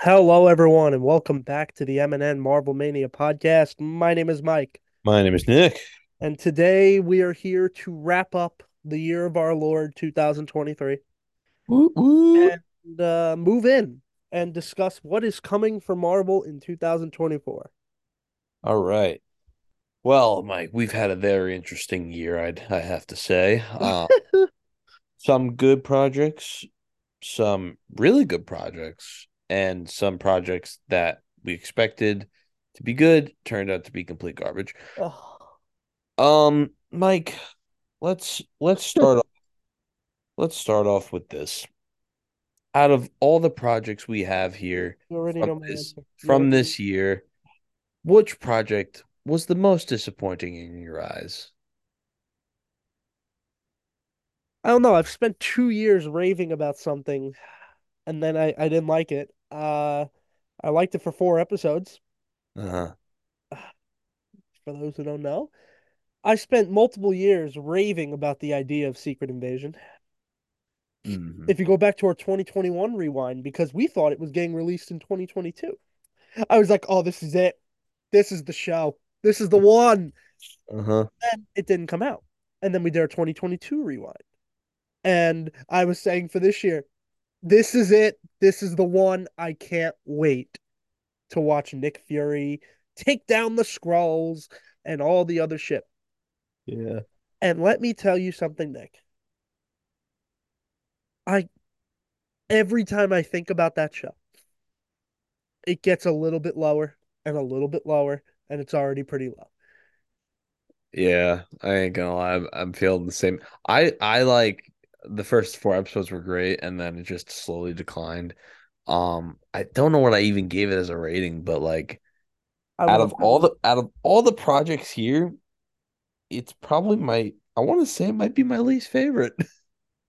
Hello, everyone, and welcome back to the MNN Marvel Mania podcast. My name is Mike, My name is Nick. and today we are here to wrap up the year of our Lord 2023 Woot woot. and uh, move in and discuss what is coming for Marvel in 2024. All right. Well, Mike, we've had a very interesting year, I'd I have to say. Uh, some good projects, some really good projects, and some projects that we expected to be good turned out to be complete garbage. Oh, Um, Mike, let's let's start off, let's start off with this. Out of all the projects we have here from this from this year, which project was the most disappointing in your eyes? I don't know. I've spent two years raving about something, and then I, I didn't like it. Uh, I liked it for four episodes. Uh-huh. For those who don't know, I spent multiple years raving about the idea of Secret Invasion. Mhm. if you go back to our 2021 rewind, because we thought it was getting released in 2022. I was like, oh, this is it. This is the show. This is the one. Uh-huh. And it didn't come out. And then we did our 2022 rewind. And I was saying for this year, this is it. This is the one. I can't wait to watch Nick Fury take down the Skrulls and all the other shit. Yeah. And let me tell you something, Nick. I every time I think about that show, it gets a little bit lower and a little bit lower, and it's already pretty low. Yeah, I ain't gonna lie, I'm, I'm feeling the same. I I like the first four episodes were great, and then it just slowly declined. Um, I don't know what I even gave it as a rating, but like I out love of all the out of all the projects here, it's probably my I want to say it might be my least favorite.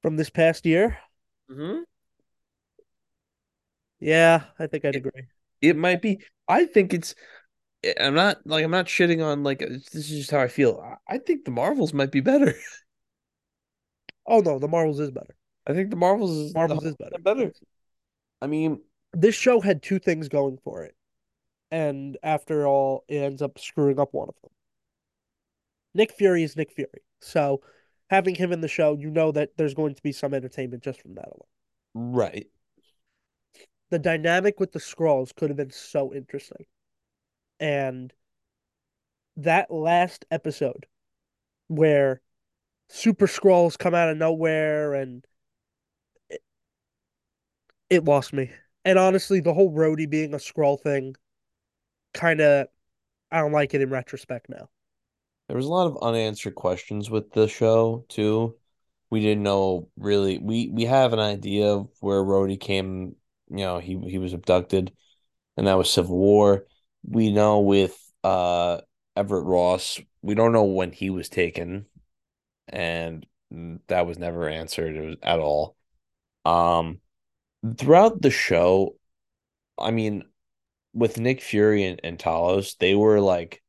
from this past year. Mm-hmm. Yeah, I think I'd It, agree. it might be. I think it's. I'm not like I'm not shitting on like this is just how I feel. I, I think the Marvels might be better. Oh no, the Marvels is better. I think the Marvels is Marvels is better. better. I mean, This show had two things going for it, and after all, it ends up screwing up one of them. Nick Fury is Nick Fury, so having him in the show, you know that there's going to be some entertainment just from that alone. right. The dynamic with the Skrulls could have been so interesting, and that last episode where super Skrulls come out of nowhere and it, it lost me. And honestly, the whole Rhodey being a Skrull thing kind of I don't like it in retrospect now. There was a lot of unanswered questions with the show too. We didn't know really. We we have an idea of where Rhodey came. You know, he he was abducted, and that was Civil War. We know with uh Everett Ross, we don't know when he was taken, and that was never answered at all. Um, throughout the show, I mean, with Nick Fury and, and Talos, they were like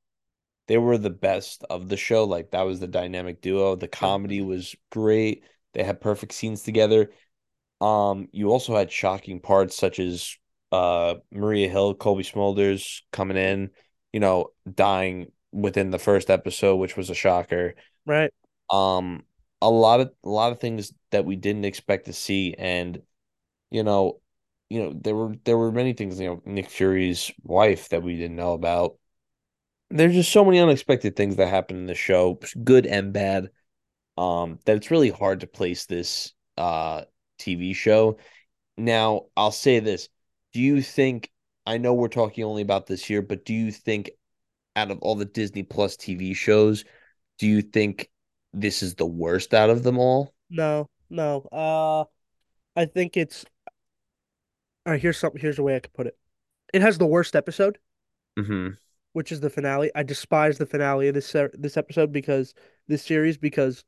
they were the best of the show. Like that was the dynamic duo. The comedy was great. They had perfect scenes together. Um, you also had shocking parts such as uh Maria Hill, Cobie Smulders coming in, you know, dying within the first episode, which was a shocker. Right? Um, a lot of a lot of things that we didn't expect to see, and you know, you know, there were there were many things, you know, Nick Fury's wife that we didn't know about there's just so many unexpected things that happen in the show, good and bad. Um, that it's really hard to place this uh TV show. Now, I'll say this. Do you think I know we're talking only about this year, but do you think out of all the Disney Plus TV shows, do you think this is the worst out of them all? No, no. Uh, I think it's. All right, here's something. Here's a way I could put it. It has the worst episode, Mm-hmm. which is the finale. I despise the finale of this this episode because this series because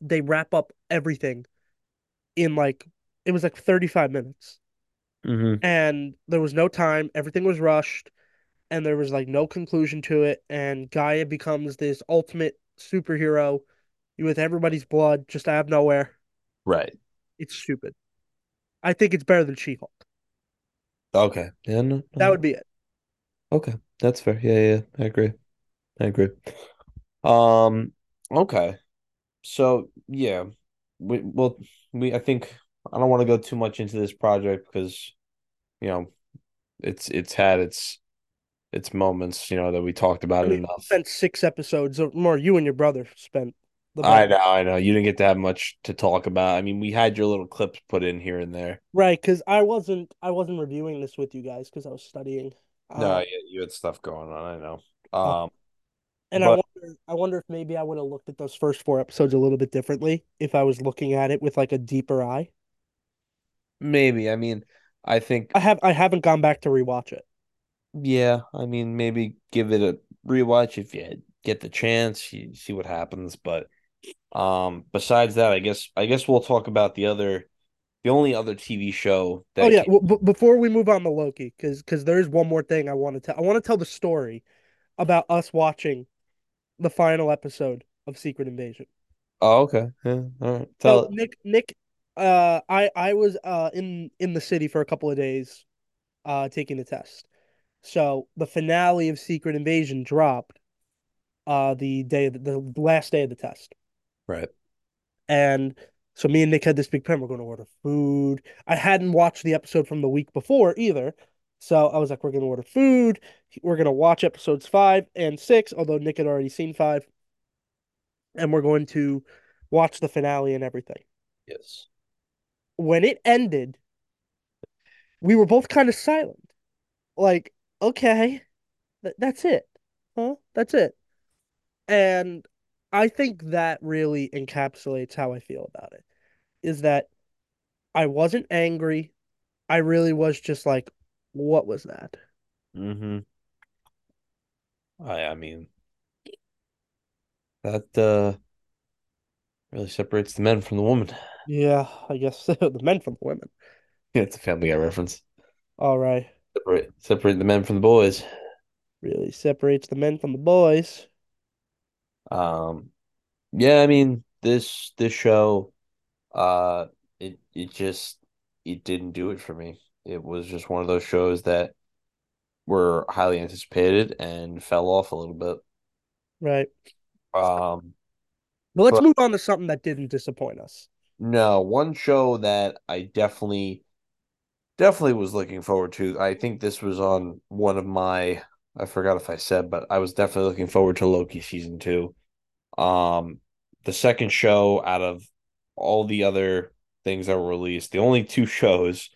they wrap up everything in like it was like 35 minutes Mm-hmm. and there was no time everything was rushed and there was like no conclusion to it and G'iah becomes this ultimate superhero with everybody's blood just out of nowhere Right. it's stupid I think it's better than She-Hulk Okay. Yeah, no, That would be it. Okay. That's fair. Yeah, yeah, I agree. I agree. Um, okay. So yeah, we well we I think I don't want to go too much into this project because you know it's it's had its its moments, you know, that we talked about I it mean, we enough. spent six episodes or more. You and your brother spent the I know, I know. You didn't get to have much to talk about. I mean, we had your little clips put in here and there. Right, because I wasn't I wasn't reviewing this with you guys because I was studying. No, yeah, you had stuff going on, I know. uh, Um, and I wonder I wonder if maybe I would have looked at those first four episodes a little bit differently if I was looking at it with like a deeper eye. maybe, I mean, I think I have I haven't gone back to rewatch it. Yeah, I mean, maybe give it a rewatch if you get the chance, you see what happens, but Um, besides that, I guess I guess we'll talk about the other the only other TV show Oh that yeah, well, b before we move on to Loki, because because there is one more thing I want to tell. I want to tell the story about us watching the final episode of Secret Invasion. Oh, okay. Yeah. All right. So Tell it. Nick, Nick, uh, I I was uh in in the city for a couple of days, uh, taking the test. So the finale of Secret Invasion dropped, uh, the day the, the last day of the test, Right. and so me and Nick had this big plan. We're going to order food. I hadn't watched the episode from the week before either, so I was like, we're going to order food. We're going to watch episodes five and six, although Nick had already seen five, and we're going to watch the finale and everything. Yes. When it ended we were both kind of silent. Like, okay, th- that's it. Huh? That's it. And I think that really encapsulates how I feel about it. Is that I wasn't angry. I really was just like, what was that? Mm-hmm. I I mean that uh really separates the men from the woman. Yeah, I guess the men from the women. Yeah, it's a Family Guy reference. All right. Separate separate the men from the boys. Really separates the men from the boys. Um, yeah, I mean this this show, uh, it it just it didn't do it for me. It was just one of those shows that were highly anticipated and fell off a little bit. Right. Um, But let's but move on to something that didn't disappoint us. no, one show that I definitely definitely was looking forward to. I think this was on one of my I forgot if I said, but I was definitely looking forward to Loki season two. Um, the second show out of all the other things that were released, the only two shows,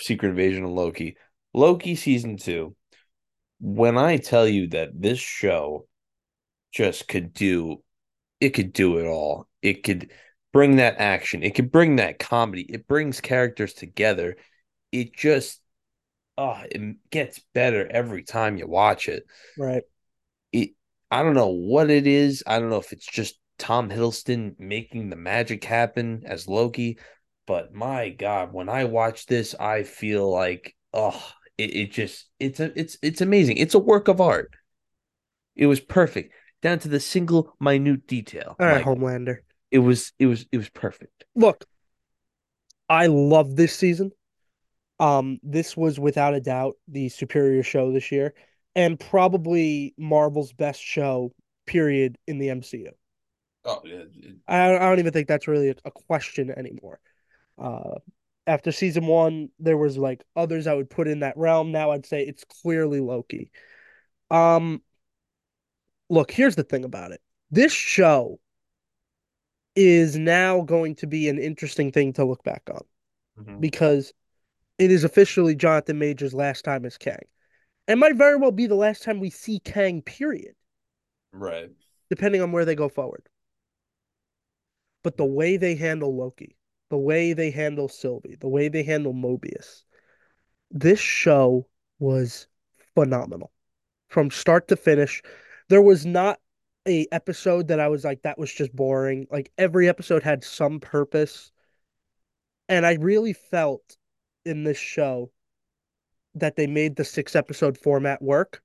Secret Invasion and Loki. Loki season two. When I tell you that this show just could do it could do it all. It could bring that action. It could bring that comedy. It brings characters together. It just oh, it gets better every time you watch it. Right. It I don't know what it is. I don't know if it's just Tom Hiddleston making the magic happen as Loki, but my God, when I watch this, I feel like oh, it, it just it's a it's it's amazing. It's a work of art. It was perfect down to the single minute detail. All right, My Homelander. it was it was it was perfect. Look, I love this season. Um, this was without a doubt the superior show this year, and probably Marvel's best show, period, in the MCU. Oh, it, it, I, I don't even think that's really a, a question anymore. Uh, after season one, there was like others I would put in that realm. Now I'd say it's clearly Loki. Um, look, here's the thing about it. This show is now going to be an interesting thing to look back on mhm. because it is officially Jonathan Major's last time as Kang. It might very well be the last time we see Kang, period, Right. depending on where they go forward. But the way they handle Loki, the way they handle Sylvie, the way they handle Mobius, this show was phenomenal from start to finish. There was not a episode that I was like, that was just boring. Like every episode had some purpose. And I really felt in this show that they made the six episode format work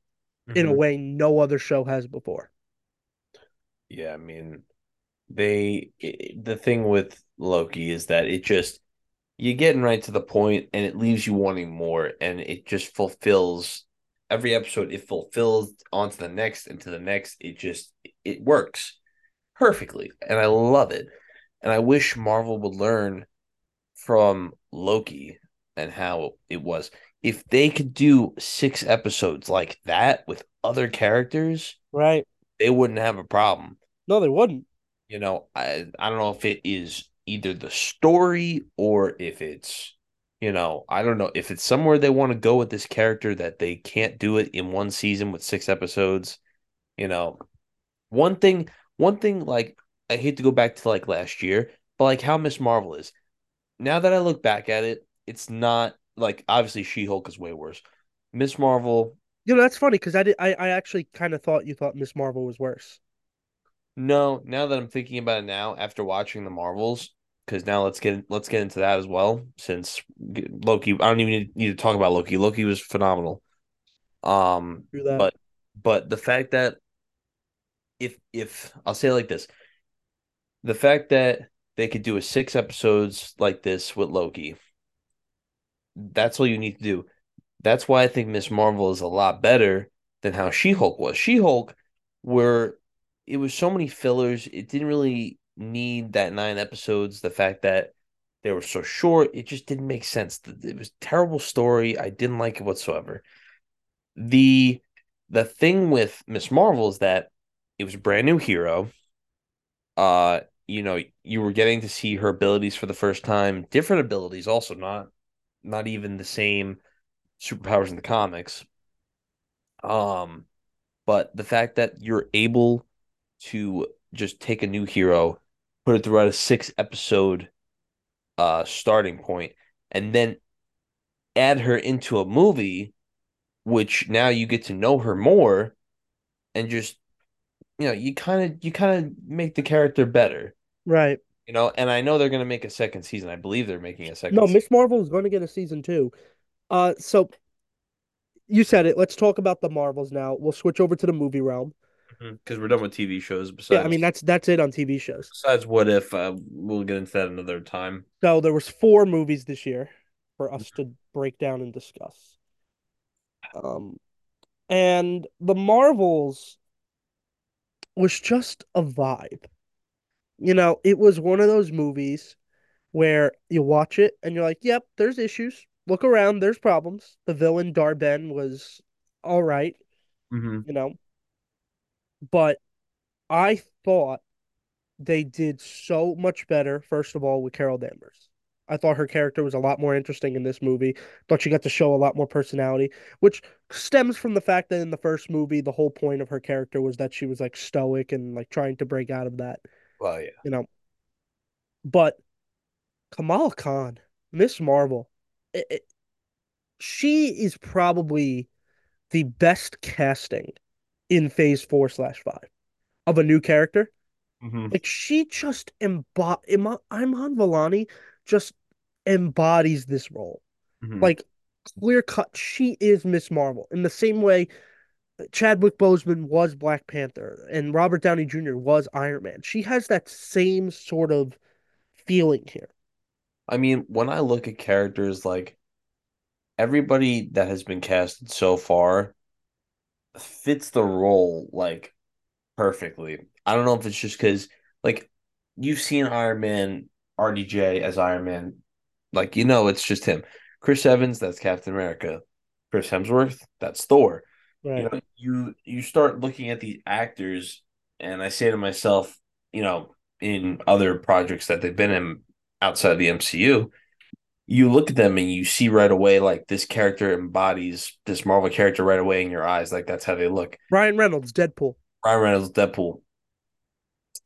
in a Mhm. way no other show has before. Yeah, I mean, they i- the thing with Loki is that it just you're getting right to the point and it leaves you wanting more and it just fulfills every episode it fulfills onto the next and to the next it just it works perfectly and i love it and i wish marvel would learn from loki and how it was if they could do six episodes like that with other characters Right. they wouldn't have a problem No, they wouldn't. you know, I I don't know if it is either the story or if it's, you know, I don't know if it's somewhere they want to go with this character that they can't do it in one season with six episodes. You know, one thing, one thing like I hate to go back to like last year, but like how Miss Marvel is. Now that I look back at it, it's not like obviously She-Hulk is way worse. Miss Marvel, You know, that's funny because I did. I, I actually kind of thought you thought Miss Marvel was worse. no, now that I'm thinking about it now after watching the Marvels, because now let's get let's get into that as well. Since Loki, I don't even need, need to talk about Loki. Loki was phenomenal. Um, but but the fact that if if I'll say it like this, the fact that they could do a six episodes like this with Loki, that's all you need to do. That's why I think Miss Marvel is a lot better than how She Hulk was. She Hulk, where it was so many fillers, it didn't really need that nine episodes. The fact that they were so short, it just didn't make sense. It was terrible story. I didn't like it whatsoever. The the thing with Miss Marvel is that it was a brand new hero. Uh, you know, you were getting to see her abilities for the first time, different abilities, also not not even the same superpowers in the comics. Um, but the fact that you're able to just take a new hero, put it throughout a six episode uh starting point, and then add her into a movie, which now you get to know her more and just you know, you kind of you kind of make the character better, Right. You know. And I know they're gonna make a second season. I believe they're making a second. No. Miss Marvel is going to get a season two. Uh, so you said it. Let's talk about the Marvels now. We'll switch over to the movie realm. because we're done with TV shows. Besides, Yeah, I mean that's that's it on TV shows. besides, what if uh, we'll get into that another time. So there was four movies this year for us to break down and discuss. Um, and the Marvels was just a vibe. You know, it was one of those movies where you watch it and you're like, "Yep, there's issues. Look around, there's problems." The villain Dar-Benn was all right, Mm-hmm. you know, but I thought they did so much better, first of all, with Carol Danvers. I thought her character was a lot more interesting in this movie. Thought she got to show a lot more personality, which stems from the fact that in the first movie, the whole point of her character was that she was like stoic and like trying to break out of that, Well, yeah. you know. But Kamala Khan, Miss Marvel, it, it, she is probably the best casting in Phase Four slash Five of a new character. Mm-hmm. Like she just embod Iman Iman Vellani just embodies this role. Mm-hmm. Like clear cut, she is Miss Marvel in the same way Chadwick Boseman was Black Panther and Robert Downey Jr. was Iron Man. She has that same sort of feeling here. I mean, when I look at characters like everybody that has been casted so far fits the role like perfectly. I don't know if it's just because like you've seen Iron Man RDJ as Iron Man, like you know it's just him. Chris Evans, that's Captain America. Chris Hemsworth, that's Thor. Right. You know, you you start looking at these actors, and I say to myself, you know, in other projects that they've been in outside the MCU, you look at them and you see right away like this character embodies this Marvel character right away in your eyes. Like that's how they look. Ryan Reynolds, Deadpool. Ryan Reynolds, Deadpool.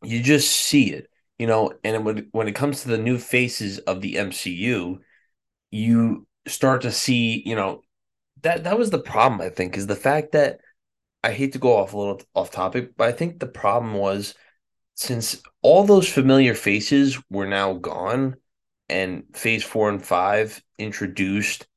You just see it, you know. And when when it comes to the new faces of the MCU, you start to see, you know, that that was the problem. I think is the fact that I hate to go off a little off topic, but I think the problem was since all those familiar faces were now gone, and Phase Four and Five introduced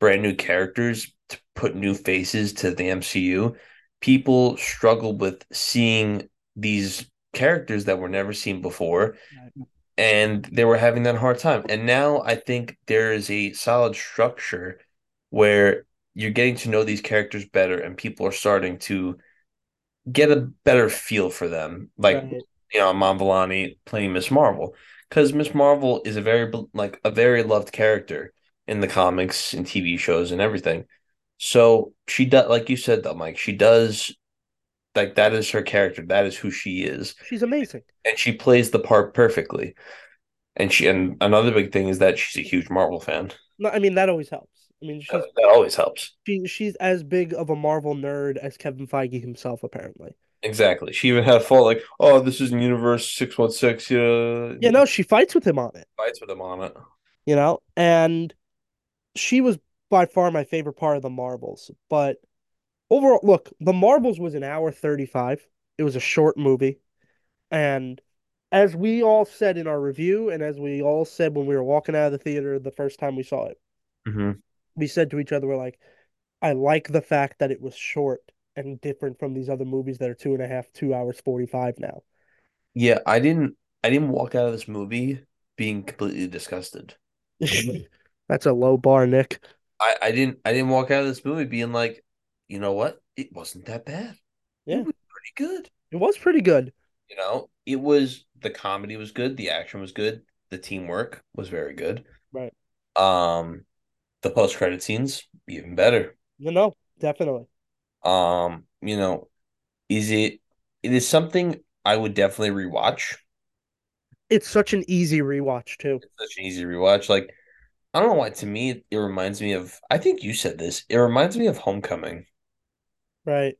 brand new characters to put new faces to the MCU, people struggled with seeing these characters that were never seen before and they were having that hard time. And now I think there is a solid structure where you're getting to know these characters better, and people are starting to get a better feel for them. Like Right. you know, Iman Vellani playing Miss Marvel, because Miss Marvel is a very like a very loved character in the comics and TV shows and everything. So she does, like you said, though, Mike. She does like that is her character. That is who she is, She's amazing. and she plays the part perfectly. And she and another big thing is that she's a huge Marvel fan. No, I mean that always helps. I mean she's That, always helps. she, she's as big of a Marvel nerd as Kevin Feige himself, apparently. Exactly. She even had a fault like, oh, this is in Universe six one six. Yeah, You know, she fights with him on it. fights with him on it. You know, and she was by far my favorite part of the Marvels. But overall, look, the Marvels was an hour thirty five. It was a short movie, and as we all said in our review, and as we all said when we were walking out of the theater the first time we saw it, Mm-hmm. We said to each other, we're like, I like the fact that it was short and different from these other movies that are two and a half, two hours, 45 now. Yeah, I didn't. I didn't walk out of this movie being completely disgusted. That's a low bar, Nick. I, I didn't. I didn't walk out of this movie being like, you know what? It wasn't that bad. Yeah. It was pretty good. It was pretty good. You know, it was the comedy was good, the action was good, the teamwork was very good. Right. Um, the post credit scenes even better. You know, definitely. Um, you know, is it? It is something I would definitely rewatch. It's such an easy rewatch, too. It's such an easy rewatch. Like I don't know why. To me, it, reminds me of. I think you said this. It reminds me of Homecoming. Right.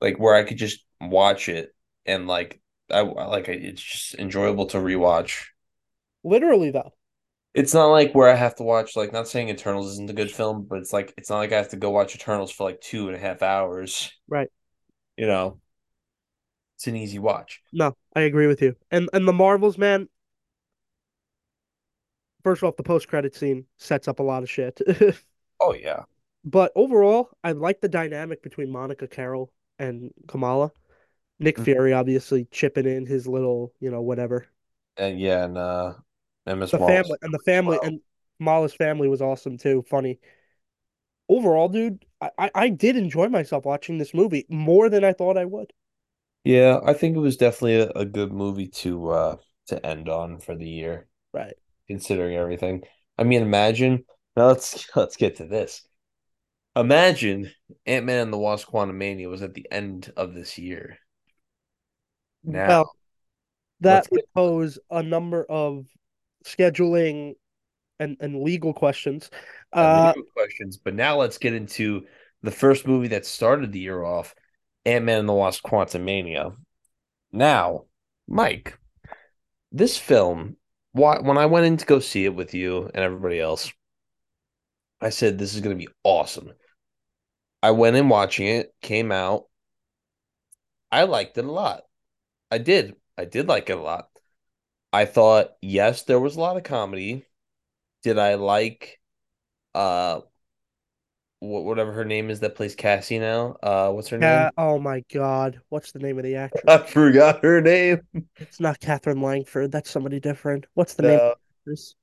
Like where I could just watch it and like I I like. It's just enjoyable to rewatch. Literally, though. It's not like where I have to watch like not saying Eternals isn't a good film, but it's like it's not like I have to go watch Eternals for like two and a half hours. Right. You know, it's an easy watch. No, I agree with you. And and the Marvels, man. First off, the post credit scene sets up a lot of shit. Oh yeah, but overall, I like the dynamic between Monica Carol and Kamala. Nick Mhm. Fury obviously chipping in his little, you know, whatever. and yeah, and uh, and Miss The family and the family and Kamala's family was awesome too. Funny. Overall, dude, I, I, did enjoy myself watching this movie more than I thought I would. Yeah, I think it was definitely a, a good movie to uh to end on for the year. Right. considering everything. I mean, imagine now let's let's get to this. Imagine Ant-Man and the Wasp Quantumania was at the end of this year. Now Well, that would pose a number of scheduling and, and legal questions. uh, legal questions, but now let's get into the first movie that started the year off, Ant-Man and the Wasp Quantumania. Now, Mike, this film, why when I went in to go see it with you and everybody else, I said this is going to be awesome. I went in watching it, came out. I liked it a lot. I did. I did like it a lot. I thought, yes, there was a lot of comedy. Did I like uh wh- whatever her name is that plays Cassie now? Uh what's her name? oh my God. What's the name of the actress? I forgot her name. It's not Katherine Langford. That's somebody different. What's the name of the actress?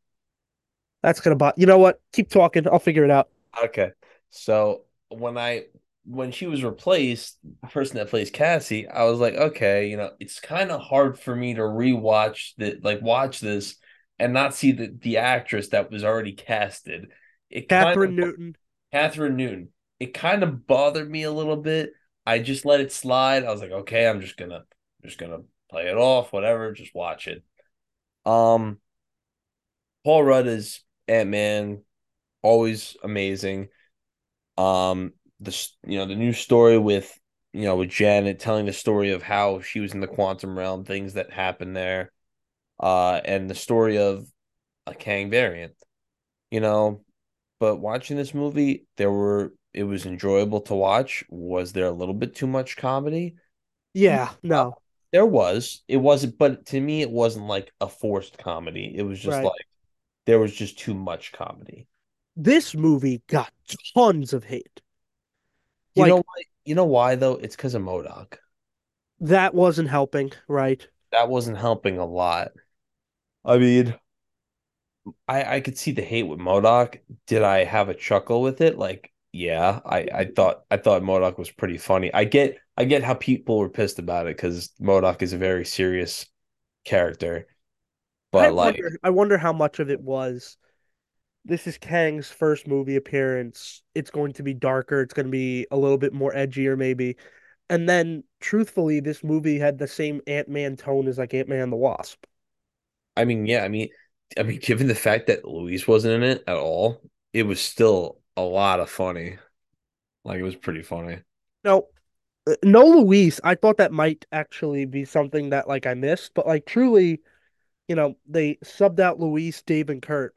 That's gonna bot. You know what? Keep talking. I'll figure it out. Okay. So when I when she was replaced, the person that plays Cassie, I was like, okay, you know, it's kind of hard for me to rewatch the like watch this and not see the the actress that was already casted. It Kathryn of Newton. Kathryn Newton. It kind of bothered me a little bit. I just let it slide. I was like, okay, I'm just gonna just gonna play it off, whatever, just watch it. Um Paul Rudd is Ant-Man, always amazing. Um the you know the new story with you know with Janet telling the story of how she was in the quantum realm, things that happened there, uh, and the story of a Kang variant. You know, but watching this movie, there were it was enjoyable to watch. Was there a little bit too much comedy? Yeah, no. There was. It wasn't, but to me, it wasn't like a forced comedy. It was just Right. like there was just too much comedy. This movie got tons of hate. You Like- know why? You know why though? It's because of MODOK. That wasn't helping, right? That wasn't helping a lot. I mean, I I could see the hate with MODOK. Did I have a chuckle with it? Like, yeah, I I thought I thought MODOK was pretty funny. I get I get how people were pissed about it because MODOK is a very serious character, I but like, wonder I wonder how much of it was this is Kang's first movie appearance. It's going to be darker, it's going to be a little bit more edgier maybe. And then truthfully, this movie had the same Ant-Man tone as like Ant-Man and the Wasp. I mean, yeah, I mean, I mean, given the fact that Luis wasn't in it at all, it was still a lot of funny. Like, it was pretty funny. No, uh, no Luis. I thought that might actually be something that like I missed, but like truly, you know, they subbed out Luis, Dave, and Kurt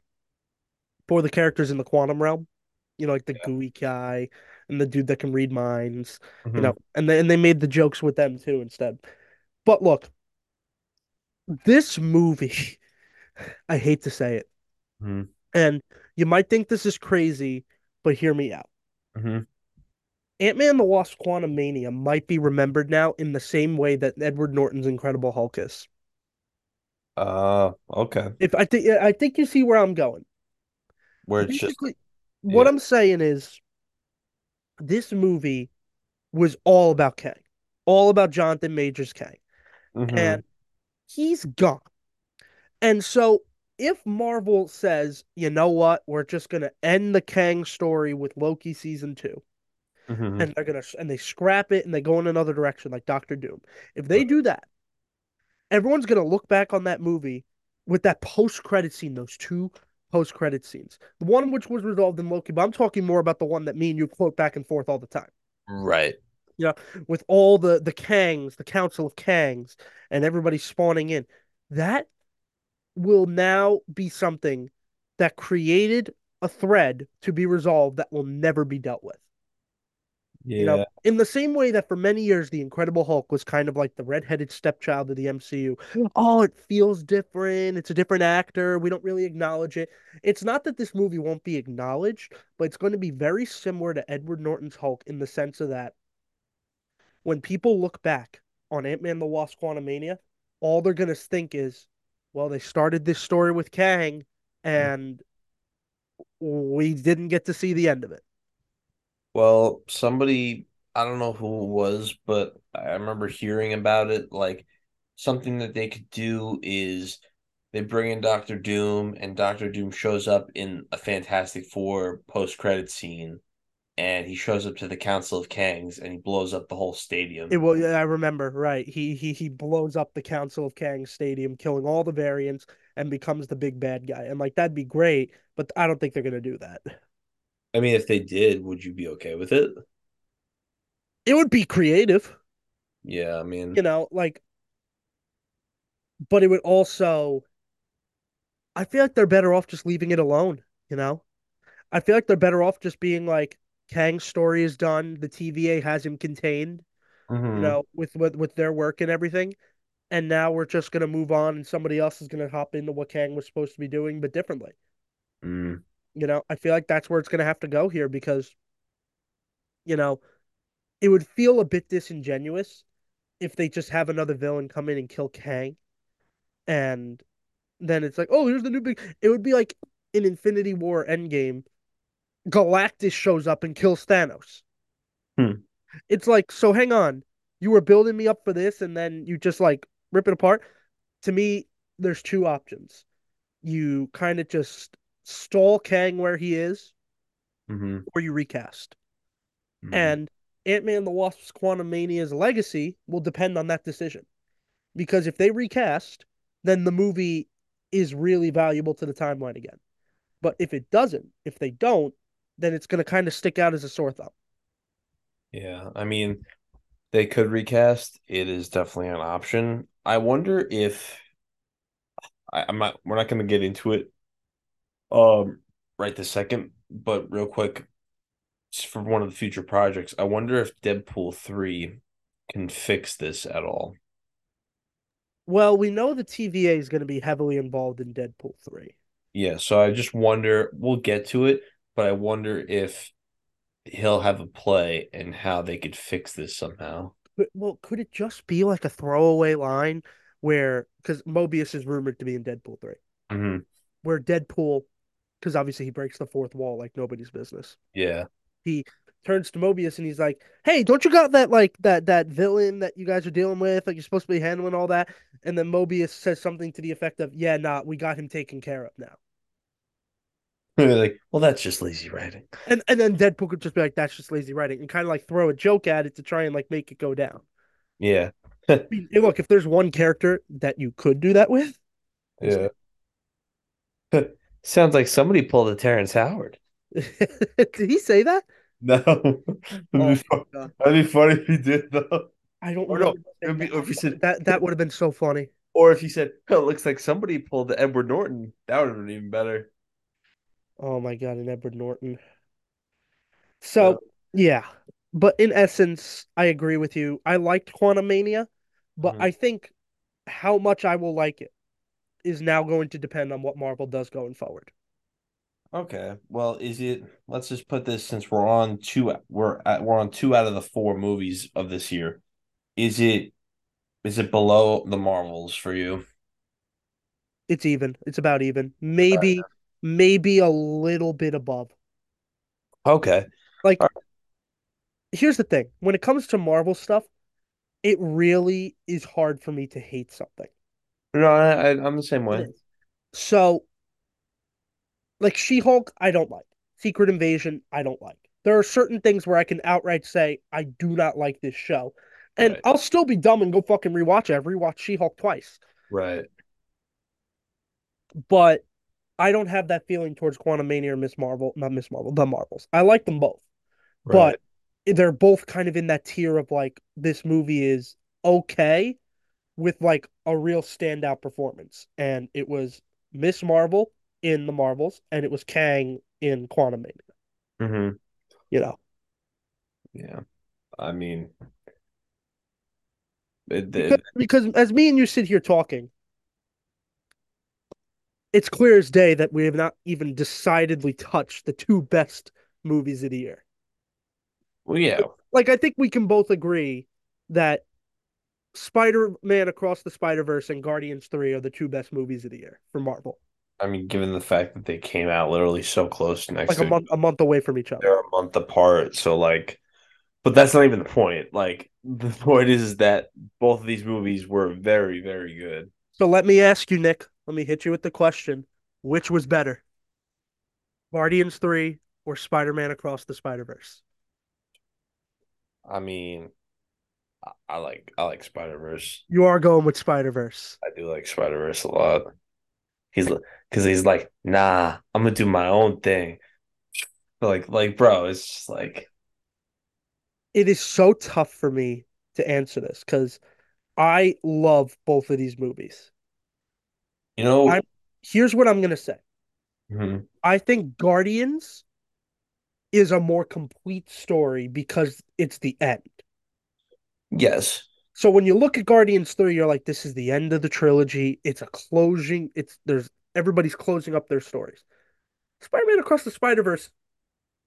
for the characters in the quantum realm. You know, like the Yeah. gooey guy and the dude that can read minds. You hmm know, and they and they made the jokes with them too instead. But look, this movie, I hate to say it, hmm and you might think this is crazy, but hear me out. hmm Ant-Man and the Wasp: Quantumania might be remembered now in the same way that Edward Norton's Incredible Hulk is. Uh, okay. If I think I think you see where I'm going. Where it's just, what yeah. I'm saying is this movie was all about Kang, all about Jonathan Majors Kang, hmm and he's gone. And so if Marvel says, you know what, we're just gonna end the Kang story with Loki season two, hmm and they're gonna and they scrap it and they go in another direction like Doctor Doom. If they do that, everyone's gonna look back on that movie with that post credit scene, those two post credit scenes. The one which was resolved in Loki, but I'm talking more about the one that me and you quote back and forth all the time. Right. You know, with all the the Kangs, the Council of Kangs, and everybody spawning in. That will now be something that created a thread to be resolved that will never be dealt with. You know, in the same way that for many years the Incredible Hulk was kind of like the redheaded stepchild of the MCU. Oh, it feels different. It's a different actor. We don't really acknowledge it. It's not that this movie won't be acknowledged, but it's going to be very similar to Edward Norton's Hulk in the sense of that when people look back on Ant-Man the Wasp Quantumania, all they're going to think is, well, they started this story with Kang hmm. and we didn't get to see the end of it. Well, somebody, I don't know who it was, but I remember hearing about it. Like something that they could do is they bring in Doctor Doom, and Doctor Doom shows up in a Fantastic Four post-credit scene, and he shows up to the Council of Kangs, and he blows up the whole It stadium. will. Yeah, I remember. Right. He he he blows up the Council of Kangs Stadium, killing all the variants, and becomes the big bad guy. And like that'd be great, but I don't think they're gonna do that. I mean, if they did, would you be okay with it? It would be creative, Yeah, I mean, you know, like, but it would also. I feel like they're better off just leaving it alone. You know, I feel like they're better off just being like Kang's story is done. The TVA has him contained. You hmm know, with with with their work and everything. And now we're just gonna move on, and somebody else is gonna hop into what Kang was supposed to be doing, but differently. mm, You know, I feel like that's where it's going to have to go here because, you know, it would feel a bit disingenuous if they just have another villain come in and kill Kang. And then it's like, oh, here's the new big. It would be like in Infinity War Endgame, Galactus shows up and kills Thanos. hmm. It's like, so hang on. You were building me up for this and then you just like rip it apart. To me, there's two options. You kind of just stall Kang where he is, hmm or you recast. hmm And Ant Man and the Wasp's Quantumania's legacy will depend on that decision. Because if they recast, then the movie is really valuable to the timeline again. But if it doesn't, if they don't, then it's going to kind of stick out as a sore thumb. Yeah, I mean, they could recast. It is definitely an option. I wonder if I, I'm not. We're not going to get into it um right this second, but real quick, for one of the future projects, I wonder if Deadpool three can fix this at all. Well, we know the TVA is going to be heavily involved in Deadpool 3. Yeah, so I just wonder. We'll get to it, but I wonder if he'll have a play and how they could fix this somehow. But, well, could it just be like a throwaway line where because Mobius is rumored to be in Deadpool three, hmm where Deadpool, because obviously he breaks the fourth wall like nobody's business. Yeah. He turns to Mobius and he's like, "Hey, don't you got that like that that villain that you guys are dealing with? Like you're supposed to be handling all that?" And then Mobius says something to the effect of, "Yeah, nah, we got him taken care of now." like, well, that's just lazy writing. And and then Deadpool could just be like, "That's just lazy writing," and kind of like throw a joke at it to try and like make it go down. Yeah. I mean, hey, look, if there's one character that you could do that with, Yeah. Sounds like somebody pulled a Terrence Howard. did he say that? No. It'd Oh be fun- my That'd be funny if he did though. I don't Or know. no, be- or if he said, that that would have been so funny. or if he said, "Oh, it looks like somebody pulled the Edward Norton." That would have been even better. Oh my God, an Edward Norton. So, So yeah, but in essence, I agree with you. I liked Quantumania, but Mhm. I think how much I will like it is now going to depend on what Marvel does going forward. okay. Well, is it? Let's just put this since we're on two. We're at, we're on two out of the four movies of this year. Is it? Is it below the Marvels for you? It's even. It's about even. Maybe, maybe a little bit above. Okay. Like, here's the thing: when it comes to Marvel stuff, it really is hard for me to hate something. No, I, I, I'm the same way. So, like She-Hulk, I don't like. Secret Invasion, I don't like. There are certain things where I can outright say I do not like this show. And Right. I'll still be dumb and go fucking rewatch it. I've rewatched She-Hulk twice. Right. But I don't have that feeling towards Quantumania or Miss Marvel, not Miss Marvel, the Marvels. I like them both. Right. But they're both kind of in that tier of like this movie is okay with like a real standout performance. And it was Miss Marvel in the Marvels and it was Kang in Quantumania, hmm you know. Yeah. I mean, it, Because, it, because as me and you sit here talking, it's clear as day that we have not even decidedly touched the two best movies of the year. well, yeah. Like I think we can both agree that Spider-Man Across the Spider-Verse and Guardians 3 are the two best movies of the year for Marvel. I mean, given the fact that they came out literally so close next Like to a month a month away from each other. they're a month apart, so like, but that's not even the point. Like, the point is, that both of these movies were very, very good. So let me ask you, Nick. Let me hit you with the question. Which was better? Guardians 3 or Spider-Man Across the Spider-Verse? I mean, I, like I like Spider Verse. You are going with Spider-Verse. I do like Spider Verse a lot. He's because he's like, nah, I'm gonna do my own thing. Like, like, bro, it's just like, It is so tough for me to answer this because I love both of these movies. you know, I'm- Here's what I'm gonna say. mhm. I think Guardians is a more complete story because it's the end. Yes, So when you look at Guardians 3, you're like, this is the end of the trilogy. It's a closing. It's there's everybody's closing up their stories. Spider-Man Across the Spider-Verse,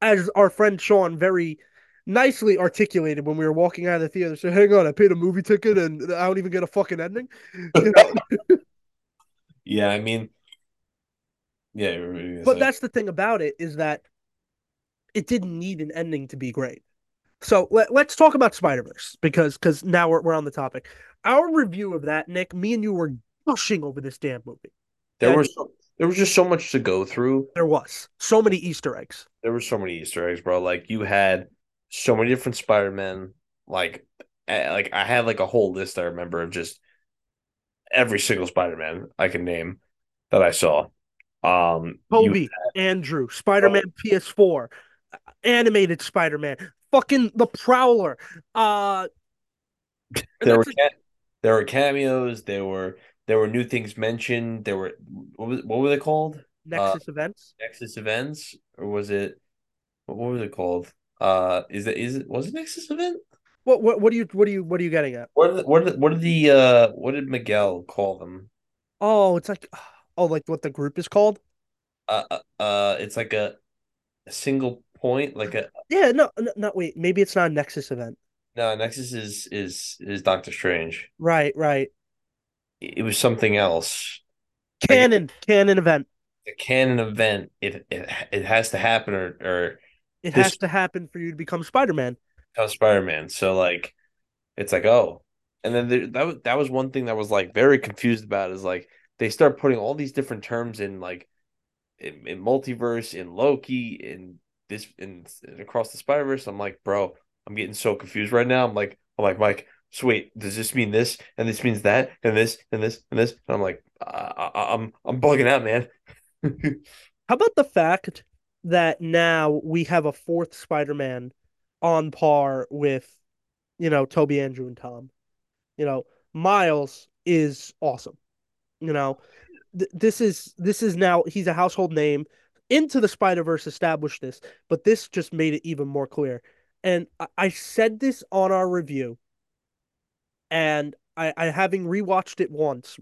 as our friend Sean very nicely articulated when we were walking out of the theater, said, hang on, I paid a movie ticket and I don't even get a fucking ending. You know? yeah. I mean, yeah, you were gonna But say- that's the thing about it is that it didn't need an ending to be great. So let, let's talk about Spider Verse because because now we're, we're on the topic. Our review of that, Nick, me and you were gushing over this damn movie. there and- was so, there was just so much to go through. There was so many Easter eggs. There were so many Easter eggs, bro. Like you had so many different Spider Men. Like, eh, like I had like a whole list. I remember of just every single Spider Man I can name that I saw. Um, Tobey, Andrew, Spider Man PS4, animated Spider Man, fucking the Prowler. Uh, there were ca- there were cameos. There were there were new things mentioned. There were what was what were they called? Nexus events. Nexus events, or was it what was it called? Uh, is it is it was it Nexus event? What what what do you what do you what are you getting at? What did, what did, what did the uh what did Miguel call them? Oh, it's like oh, like what the group is called. Uh, uh, uh it's like a, a single point, like a Yeah, no, no, no, wait, maybe it's not a Nexus event. no. Nexus is is is Doctor Strange. Right, right. it was something else. Like Canon, canon event. a canon event, it it, it has to happen or or It has to happen for you to become Spider-Man. becomes Spider-Man. So like it's like oh, and then there, that was that was one thing that was like very confused about is like they start putting all these different terms in like in, in multiverse, in Loki, in this, in across the Spider Verse. I'm like, bro, I'm getting so confused right now. I'm like, I'm like, Mike, so wait, does this mean this, and this means that, and this, and this, and this? And I'm like, I, I, I'm, I'm bugging out, man. How about the fact that now we have a fourth Spider-Man on par with, you know, Tobey, Andrew, and Tom? You know, Miles is awesome. You know, th- this is this is now he's a household name. Into the Spider-Verse established this, but this just made it even more clear. And I, I said this on our review, and I, I having rewatched it once,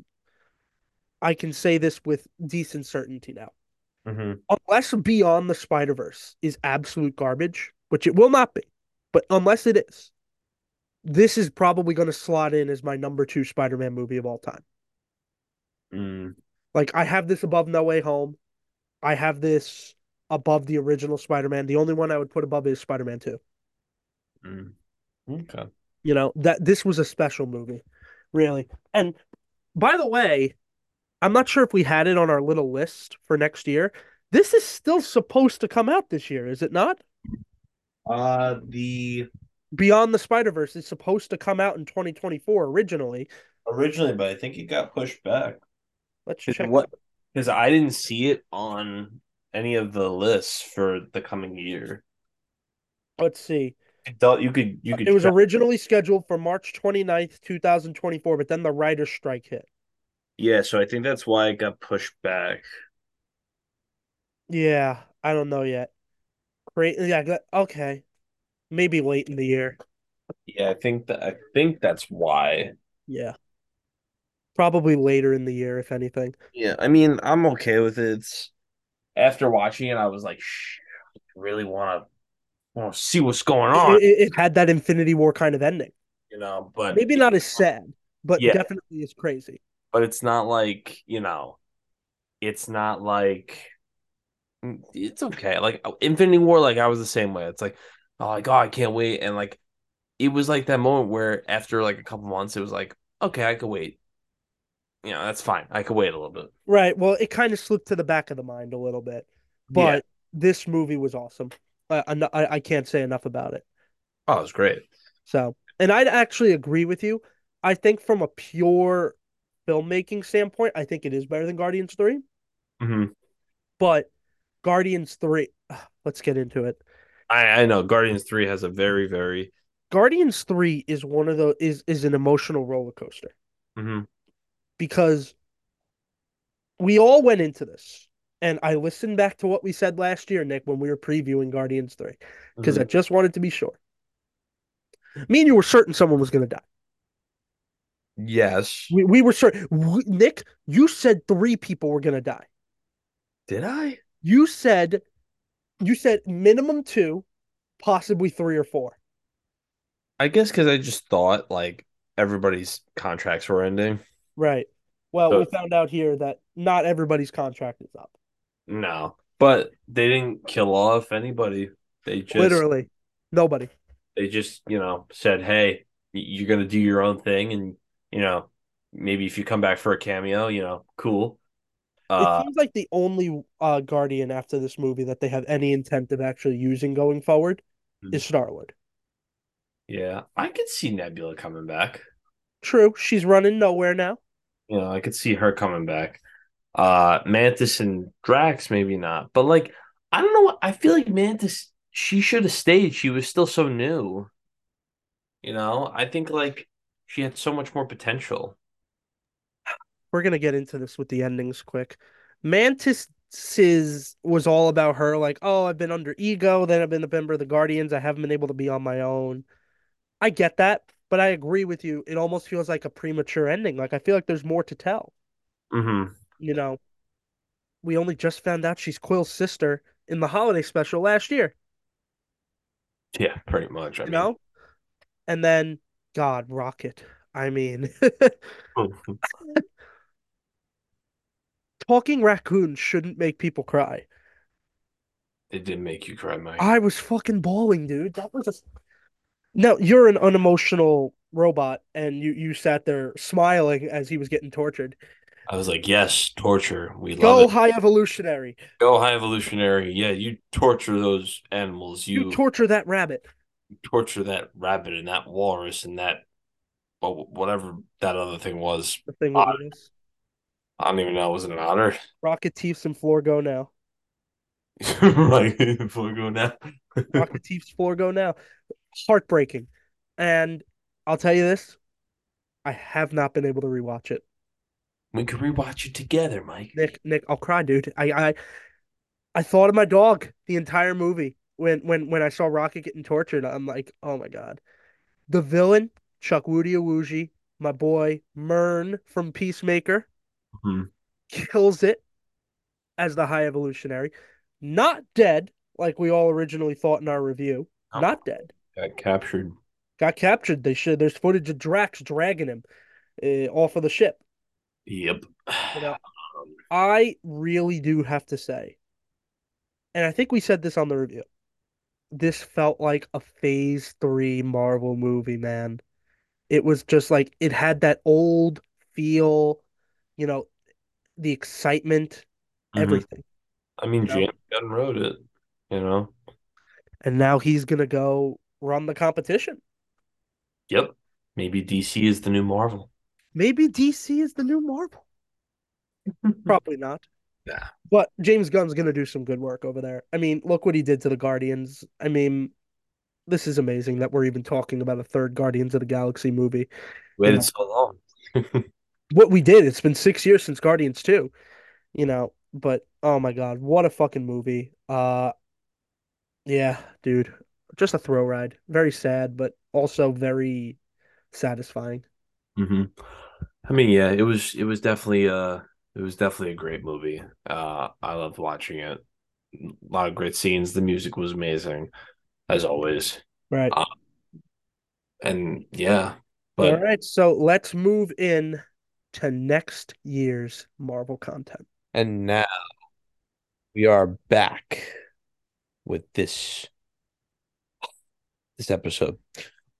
I can say this with decent certainty now. hmm Unless Beyond the Spider-Verse is absolute garbage, which it will not be, but unless it is, this is probably going to slot in as my number two Spider-Man movie of all time. mm Like I have this above No Way Home. I have this above the original Spider-Man. The only one I would put above is Spider-Man 2. mm Okay. You know, that this was a special movie, really. And by the way, I'm not sure if we had it on our little list for next year. This is still supposed to come out this year, is it not? Uh, the Beyond the Spider-Verse is supposed to come out in 2024 originally. originally, but I think it got pushed back. Let's check. what? Because I didn't see it on any of the lists for the coming year. Let's see. You could, you could, you could It was check. originally scheduled for March 29th, 2024, but then the writer's strike hit. Yeah, so I think that's why it got pushed back. Yeah, I don't know yet. Great. Yeah, okay. Maybe late in the year. Yeah, I think that I think that's why. Yeah. Probably later in the year, if anything. Yeah, I mean, I'm okay with it. It's after watching it, I was like, Shh, I really want to want to see what's going on, It, it, it had that Infinity War kind of ending. you know. But Maybe not as sad, but Yeah. definitely as crazy. but it's not like you know, it's not like mm, it's okay. Like oh, Infinity War, like I was the same way. It's like, oh my god, I can't wait, and like it was like that moment where after like a couple months, it was like, okay, I could wait. You know, that's fine. I could wait a little bit. Right. Well, it kind of slipped to the back of the mind a little bit, Yeah. but this movie was awesome. I, I, I can't say enough about it. Oh, it was great. So, and I'd actually agree with you. I think from a pure filmmaking standpoint, I think it is better than Guardians 3, hmm but Guardians 3, let's get into it. I I know Guardians Three has a very very Guardians 3 is one of the is is an emotional roller coaster mhm. Because we all went into this. And I listened back to what we said last year, Nick, when we were previewing Guardians 3, because I Mhm. just wanted to be sure. Me and you were certain someone was going to die. yes. We, we were certain. we- Nick, you said three people were going to die. Did I? You said, you said minimum two, possibly three or four. I guess because I just thought like everybody's contracts were ending. Right. Well, So- we found out here that not everybody's contract is up. No, but they didn't kill off anybody. They just Literally, nobody. they just you know said, "Hey, you're gonna do your own thing, and you know maybe if you come back for a cameo, you know, cool." It Uh, seems like the only uh, Guardian after this movie that they have any intent of actually using going forward Hmm. is Star Lord. yeah, I could see Nebula coming back. True, she's running nowhere now. You know, I could see her coming back. Uh, Mantis and Drax, maybe not, but like I don't know. I feel like Mantis, she should have stayed. She was still so new. You know, I think like she had so much more potential. We're gonna get into this with the endings quick. Mantis is was all about her, like, oh, I've been under ego, then I've been a member of the Guardians, I haven't been able to be on my own. I get that, but I agree with you. It almost feels like a premature ending. Like I feel like there's more to tell. hmm You know, we only just found out she's Quill's sister in the holiday special last year. Yeah, pretty much. I You mean, know, and then God, Rocket. I mean, talking raccoons shouldn't make people cry. It didn't make you cry, Mike. I was fucking bawling, dude. That was a... Now, you're an unemotional robot and you you sat there smiling as he was getting tortured. I was like, yes, torture. We love Go high evolutionary. Go high evolutionary. Yeah, you torture those animals. You You, torture that rabbit. torture that rabbit and that walrus and that, well, whatever that other thing was. The thing us. I don't even know. Was it an otter? Rocket Teefs and floor go now. like, before go now. Rocket Teefs floor go now. Heartbreaking. And I'll tell you this, I have not been able to rewatch it. we could rewatch it together, Mike. Nick, Nick, I'll cry, dude. I, I, I thought of my dog the entire movie when, when, when I saw Rocket getting tortured. I'm like, oh my god. The villain, Chukwudi Iwuji, my boy Murn from Peacemaker, Mhm. kills it as the High Evolutionary. Not dead, like we all originally thought in our review. Oh. Not dead. Got captured. Got captured. They should. There's footage of Drax dragging him uh, off of the ship. Yep. You know, I really do have to say, and I think we said this on the review. This felt like a Phase Three Marvel movie, man. It was just like it had that old feel, you know, the excitement, Mhm. everything. I mean, No. James Gunn wrote it. You know. And now he's gonna go run the competition. Yep. Maybe DC is the new Marvel. Maybe DC is the new Marvel. Probably not. Yeah. But James Gunn's gonna do some good work over there. I mean, look what he did to the Guardians. I mean, this is amazing that we're even talking about a third Guardians of the Galaxy movie. Waited Yeah. so long. What we did, it's been six years since Guardians 2, you know, but oh my God, what a fucking movie. Uh yeah, dude. Just a throw ride. Very sad, but also very satisfying. hmm I mean, yeah, it was it was definitely uh it was definitely a great movie. Uh I loved watching it. A lot of great scenes. The music was amazing, as always. Right. Uh, And yeah, All but right, so let's move in to next year's Marvel content. And now we are back with this this episode.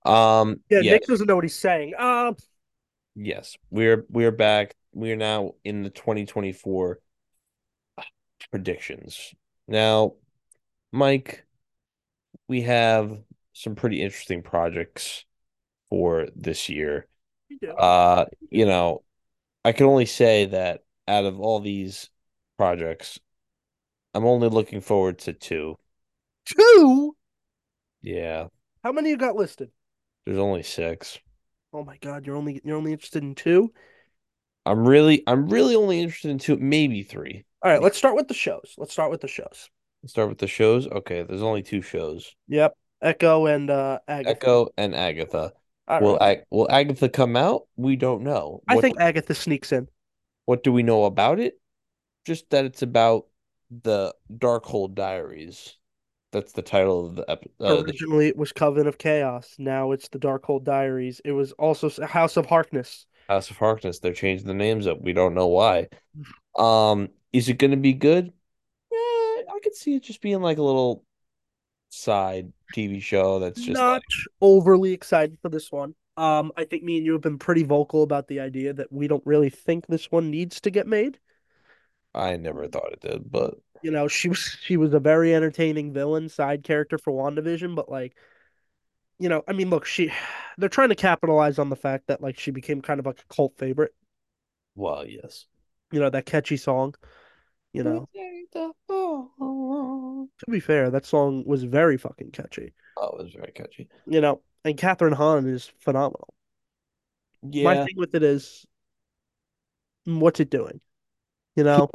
Um Yeah, Nick doesn't know what he's saying. Uh, yes, we're we're back. We are now in the 2024 predictions. Now, Mike, we have some pretty interesting projects for this year. do. Uh, you know, I can only say that out of all these projects, I'm only looking forward to two. two. Yeah, How many you got listed? there's only six. Oh my God, you're only you're only interested in two. I'm really, I'm really only interested in two, maybe three. All right, let's start with the shows. Let's start with the shows. Let's start with the shows. Okay, there's only two shows. Yep, Echo and uh Agatha. Echo and Agatha. All Will right. Ag will Agatha come out? We don't know. I What think Agatha sneaks in. What do we know about it? Just that it's about the Darkhold Diaries. That's the title of the episode. Uh, the- Originally, it was Coven of Chaos. Now it's the Darkhold Diaries. It was also House of Harkness. House of Harkness. They're changing the names up. We don't know why. Um, is it going to be good? Yeah, I could see it just being like a little side TV show that's just Not like, overly excited for this one. Um, I think me and you have been pretty vocal about the idea that we don't really think this one needs to get made. I never thought it did, but You know, she was she was a very entertaining villain side character for WandaVision, but like, you know, I mean, look, she they're trying to capitalize on the fact that like she became kind of like a cult favorite. well, yes. You know, that catchy song. You know, to be fair, that song was very fucking catchy. Oh, it was very catchy. You know, and Kathryn Hahn is phenomenal. Yeah. My thing with it is, mm, what's it doing? You know,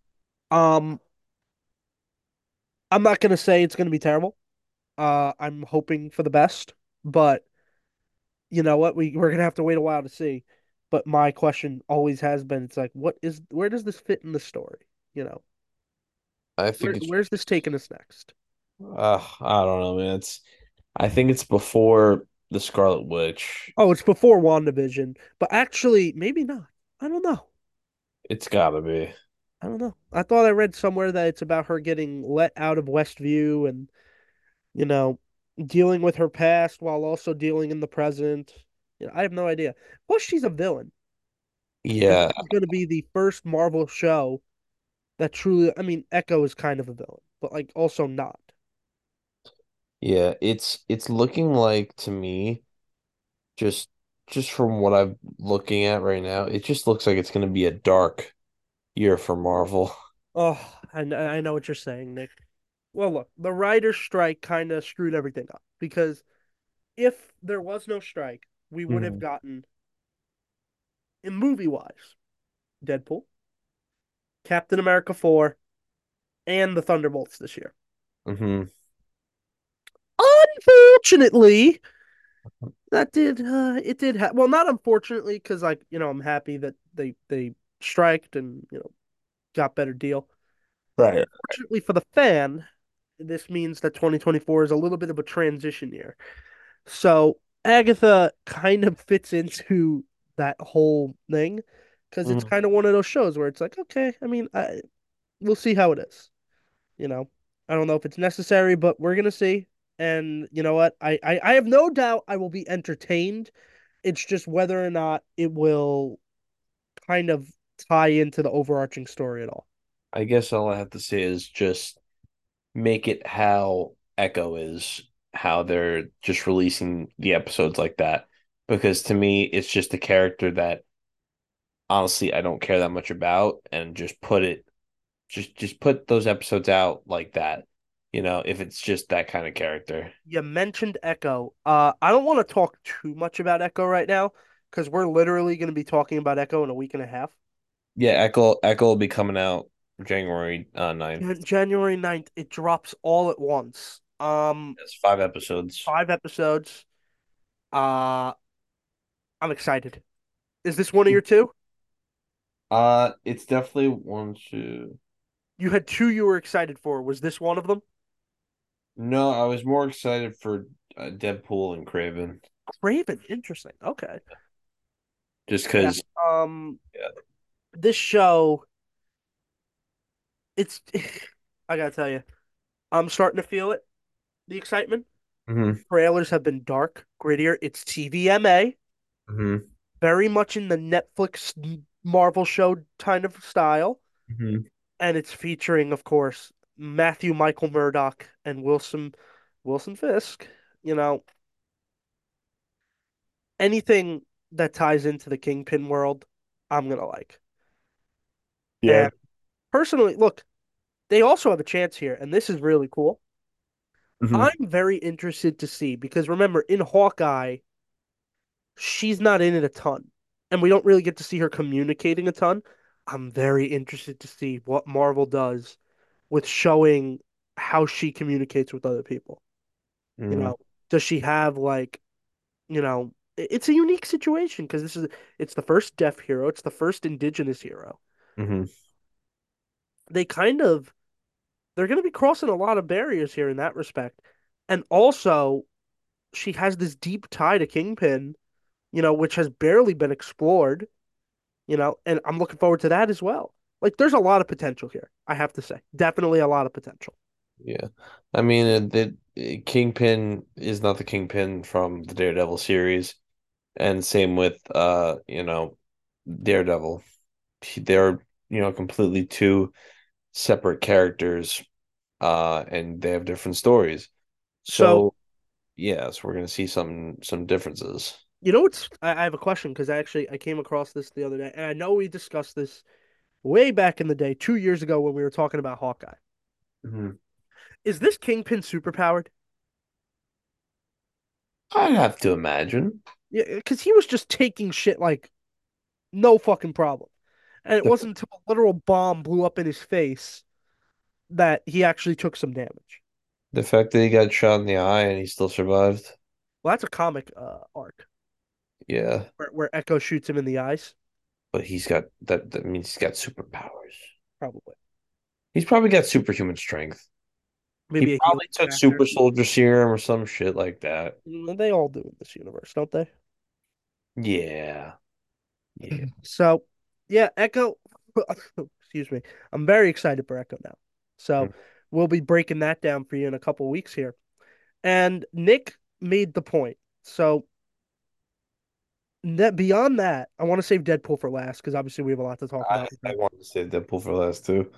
um, I'm not gonna say it's gonna be terrible. Uh, I'm hoping for the best, but you know what? We we're gonna have to wait a while to see. But my question always has been, it's like, what is where does this fit in the story? You know, I think it's where's this taking us next? uh, I don't know, man. It's I think it's before the Scarlet Witch. Oh, it's before WandaVision, but actually, maybe not. I don't know. It's gotta be. I don't know. I thought I read somewhere that it's about her getting let out of Westview and, you know, dealing with her past while also dealing in the present. You know, I have no idea. Plus, she's a villain. Yeah, is going to be the first Marvel show that truly, I mean, Echo is kind of a villain, but like also not. Yeah. It's it's looking like to me, just just from what I'm looking at right now, it just looks like it's gonna be a dark year for Marvel. Oh, I, I know what you're saying, Nick. Well, look, the writer's strike kind of screwed everything up because if there was no strike, we would have hmm gotten, in movie wise, Deadpool, Captain America 4, and the Thunderbolts this year. hmm Unfortunately, that did uh it did ha- well not unfortunately because like you know I'm happy that they they striked and you know got better deal. Right. Fortunately for the fan, this means that 2024 is a little bit of a transition year. So Agatha kind of fits into that whole thing because it's hmm kind of one of those shows where it's like, okay, I mean, I, we'll see how it is. You know, I don't know if it's necessary, but we're gonna see. And you know what? I, I, I have no doubt I will be entertained. It's just whether or not it will kind of tie into the overarching story at all. I guess all I have to say is just make it how Echo is, how they're just releasing the episodes like that. Because to me, it's just a character that honestly I don't care that much about, and just put it, just just put those episodes out like that. You know, if it's just that kind of character. You mentioned Echo. Uh, I don't want to talk too much about Echo right now because we're literally going to be talking about Echo in a week and a half. Yeah, Echo Echo will be coming out January uh, 9th. January 9th, it drops all at once. Um, It's five episodes. five episodes. Uh, I'm excited. Is this one of your two? Uh, it's definitely one two. You had two you were excited for. Was this one of them? No, I was more excited for uh, Deadpool and Kraven, Kraven. Interesting. Okay. just Yeah. because. Um, Yeah. this show, it's, I gotta tell you, I'm starting to feel it. The excitement. hmm Trailers have been dark, grittier. It's TVMA, hmm very much in the Netflix Marvel show kind of style. hmm and it's featuring, of course, Matthew Michael Murdock and Wilson Wilson Fisk. You know, anything that ties into the Kingpin world, I'm gonna like. Yeah. And personally, look, they also have a chance here, and this is really cool. hmm I'm very interested to see because remember, in Hawkeye, she's not in it a ton, and we don't really get to see her communicating a ton. I'm very interested to see what Marvel does with showing how she communicates with other people. You hmm know, does she have like, you know, it's a unique situation because this is it's the first deaf hero, it's the first indigenous hero. hmm They kind of they're going to be crossing a lot of barriers here in that respect. And also, she has this deep tie to Kingpin, you know, which has barely been explored, you know, and I'm looking forward to that as well. Like there's a lot of potential here, I have to say. Definitely a lot of potential. Yeah. I mean, it, it- Kingpin is not the Kingpin from the Daredevil series, and same with uh, you know, Daredevil. They're, you know, completely two separate characters, uh, and they have different stories. So, So, yes, we're gonna see some some differences. you know what's I, I have a question because I actually I came across this the other day, and I know we discussed this way back in the day, two years ago when we were talking about Hawkeye. Mhm. Is this Kingpin superpowered? I'd have to imagine. Yeah, because he was just taking shit like no fucking problem. And it wasn't until a literal bomb blew up in his face that he actually took some damage. the fact that he got shot in the eye and he still survived. Well, that's a comic uh, arc Yeah, where, where Echo shoots him in the eyes, but he's got that that means he's got superpowers. probably. He's probably got superhuman strength. He Maybe healing probably took factor. super soldier serum or some shit like that. Mm, They all do in this universe, don't they? Yeah. Yeah. So, yeah, Echo. excuse me. I'm very excited for Echo now. So, we'll be breaking that down for you in a couple weeks here. And Nick made the point. So, that beyond that, I want to save Deadpool for last because obviously we have a lot to talk I, about. I wanted to say Deadpool for last too.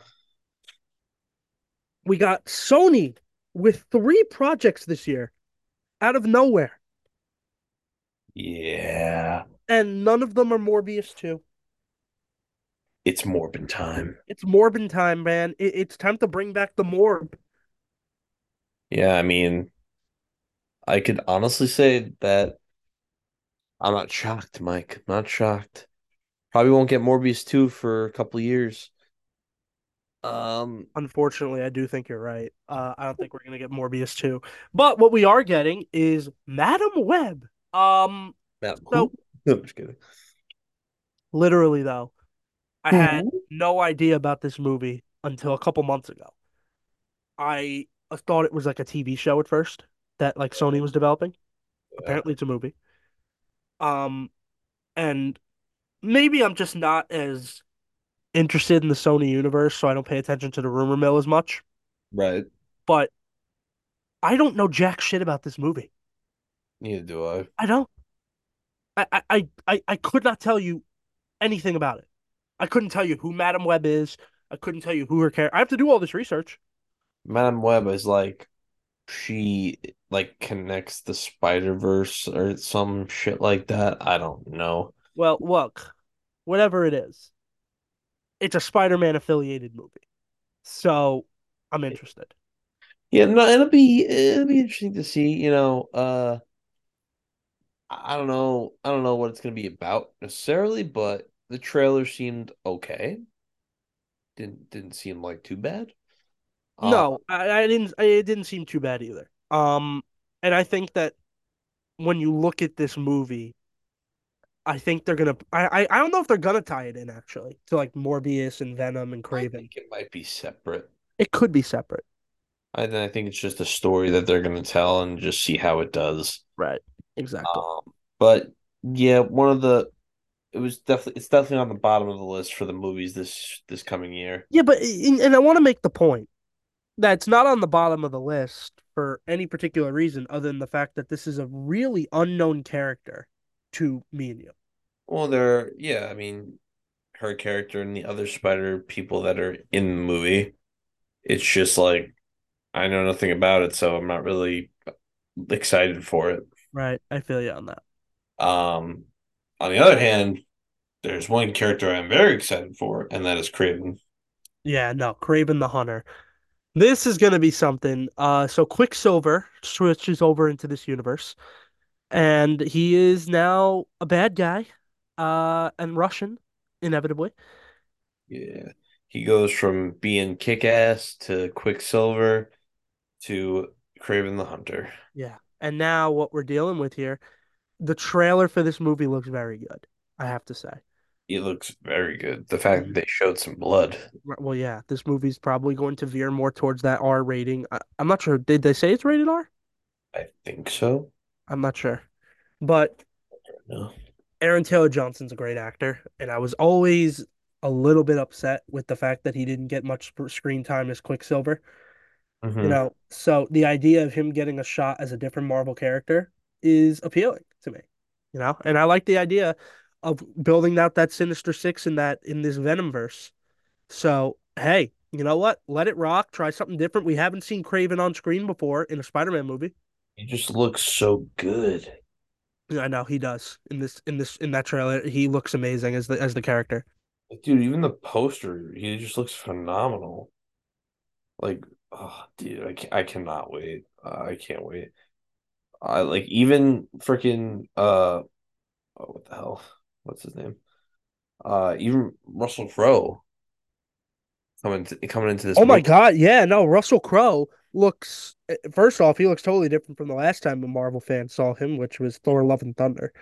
We got Sony with three projects this year out of nowhere, Yeah. and none of them are Morbius 2. It's Morbin time. It's Morbin time, man. It, it's time to bring back the Morb. Yeah, I mean, I could honestly say that I'm not shocked, Mike. I'm not shocked. Probably won't get Morbius 2 for a couple years. Um, Unfortunately, I do think you're right. Uh, I don't think we're gonna get Morbius 2. But what we are getting is Madame Web. Um, now, so? No, I'm just kidding. literally though, I had no idea about this movie until a couple months ago. I thought it was like a TV show at first that like Sony was developing. Yeah. Apparently, it's a movie. Um, and maybe I'm just not as interested in the Sony universe, so I don't pay attention to the rumor mill as much. Right. But I don't know jack shit about this movie. Neither do I. I don't. I I I I I could not tell you anything about it. I couldn't tell you who Madame Web is. I couldn't tell you who her character. I have to do all this research. Madame Web is like she like connects the Spider Verse or some shit like that. I don't know. Well, look, whatever it is, it's a Spider-Man affiliated movie, so I'm interested. Yeah, no, it'll be it'll be interesting to see. You know, uh, I I don't know, I don't know what it's gonna be about necessarily, but the trailer seemed okay. Didn't didn't seem like too bad. Uh, No, I, I didn't. I, it didn't seem too bad either. Um, and I think that when you look at this movie, I think they're gonna. I, I I don't know if they're gonna tie it in actually to like Morbius and Venom and I Kraven. think it might be separate. It could be separate. I I think it's just a story that they're gonna tell and just see how it does. Right. Exactly. Um, but yeah, one of the it was definitely it's definitely on the bottom of the list for the movies this this coming year. Yeah, but and I want to make the point that it's not on the bottom of the list for any particular reason other than the fact that this is a really unknown character to me and you. Well, there, yeah, I mean, her character and the other spider people that are in the movie, it's just like I know nothing about it, so I'm not really excited for it. Right. I feel you on that. Um, on the other hand, there's one character I'm very excited for, and that is Kraven. Yeah, no, Kraven the Hunter. This is gonna be something. Uh, so Quicksilver switches over into this universe, and he is now a bad guy, uh, and Russian, inevitably. Yeah, he goes from being kick-ass to Quicksilver to Kraven the Hunter. Yeah. And now what we're dealing with here, the trailer for this movie looks very good, I have to say. He looks very good. The fact that they showed some blood. Well, yeah, this movie's probably going to veer more towards that R rating. I, I'm not sure. Did they say it's rated R? I think so. I'm not sure. But No. Aaron Taylor Johnson's a great actor, and I was always a little bit upset with the fact that he didn't get much screen time as Quicksilver. You Mhm. know, so the idea of him getting a shot as a different Marvel character is appealing to me. You know, and I like the idea of building out that Sinister Six in that in this Venom verse. So hey, you know what? Let it rock. Try something different. We haven't seen Kraven on screen before in a Spider-Man movie. He just looks so good. I know he does in this in this in that trailer. He looks amazing as the as the character. Dude, even the poster, he just looks phenomenal. Like, oh, dude, I, ca- I cannot wait. Uh, I can't wait. I like even freaking uh, oh, what the hell? What's his name? Uh, even Russell Crowe coming to, coming into this Oh my movie. God, yeah, no, Russell Crowe looks first off, he looks totally different from the last time a Marvel fan saw him, which was Thor Love and Thunder.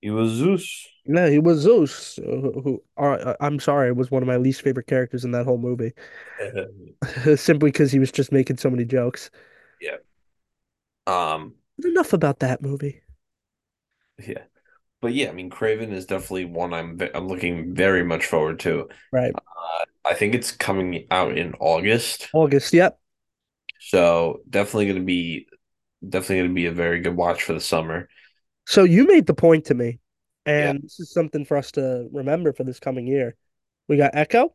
He was Zeus. Yeah, he was Zeus, who, who uh, I'm sorry, was one of my least favorite characters in that whole movie, simply because he was just making so many jokes. Yeah. Um, But enough about that movie. yeah. But yeah, I mean, Kraven is definitely one I'm I'm looking very much forward to. Right. Uh, I think it's coming out in August, August, yep. so definitely going to be definitely going to be a very good watch for the summer. So you made the point to me, Yeah. and this is something for us to remember for this coming year. We got Echo,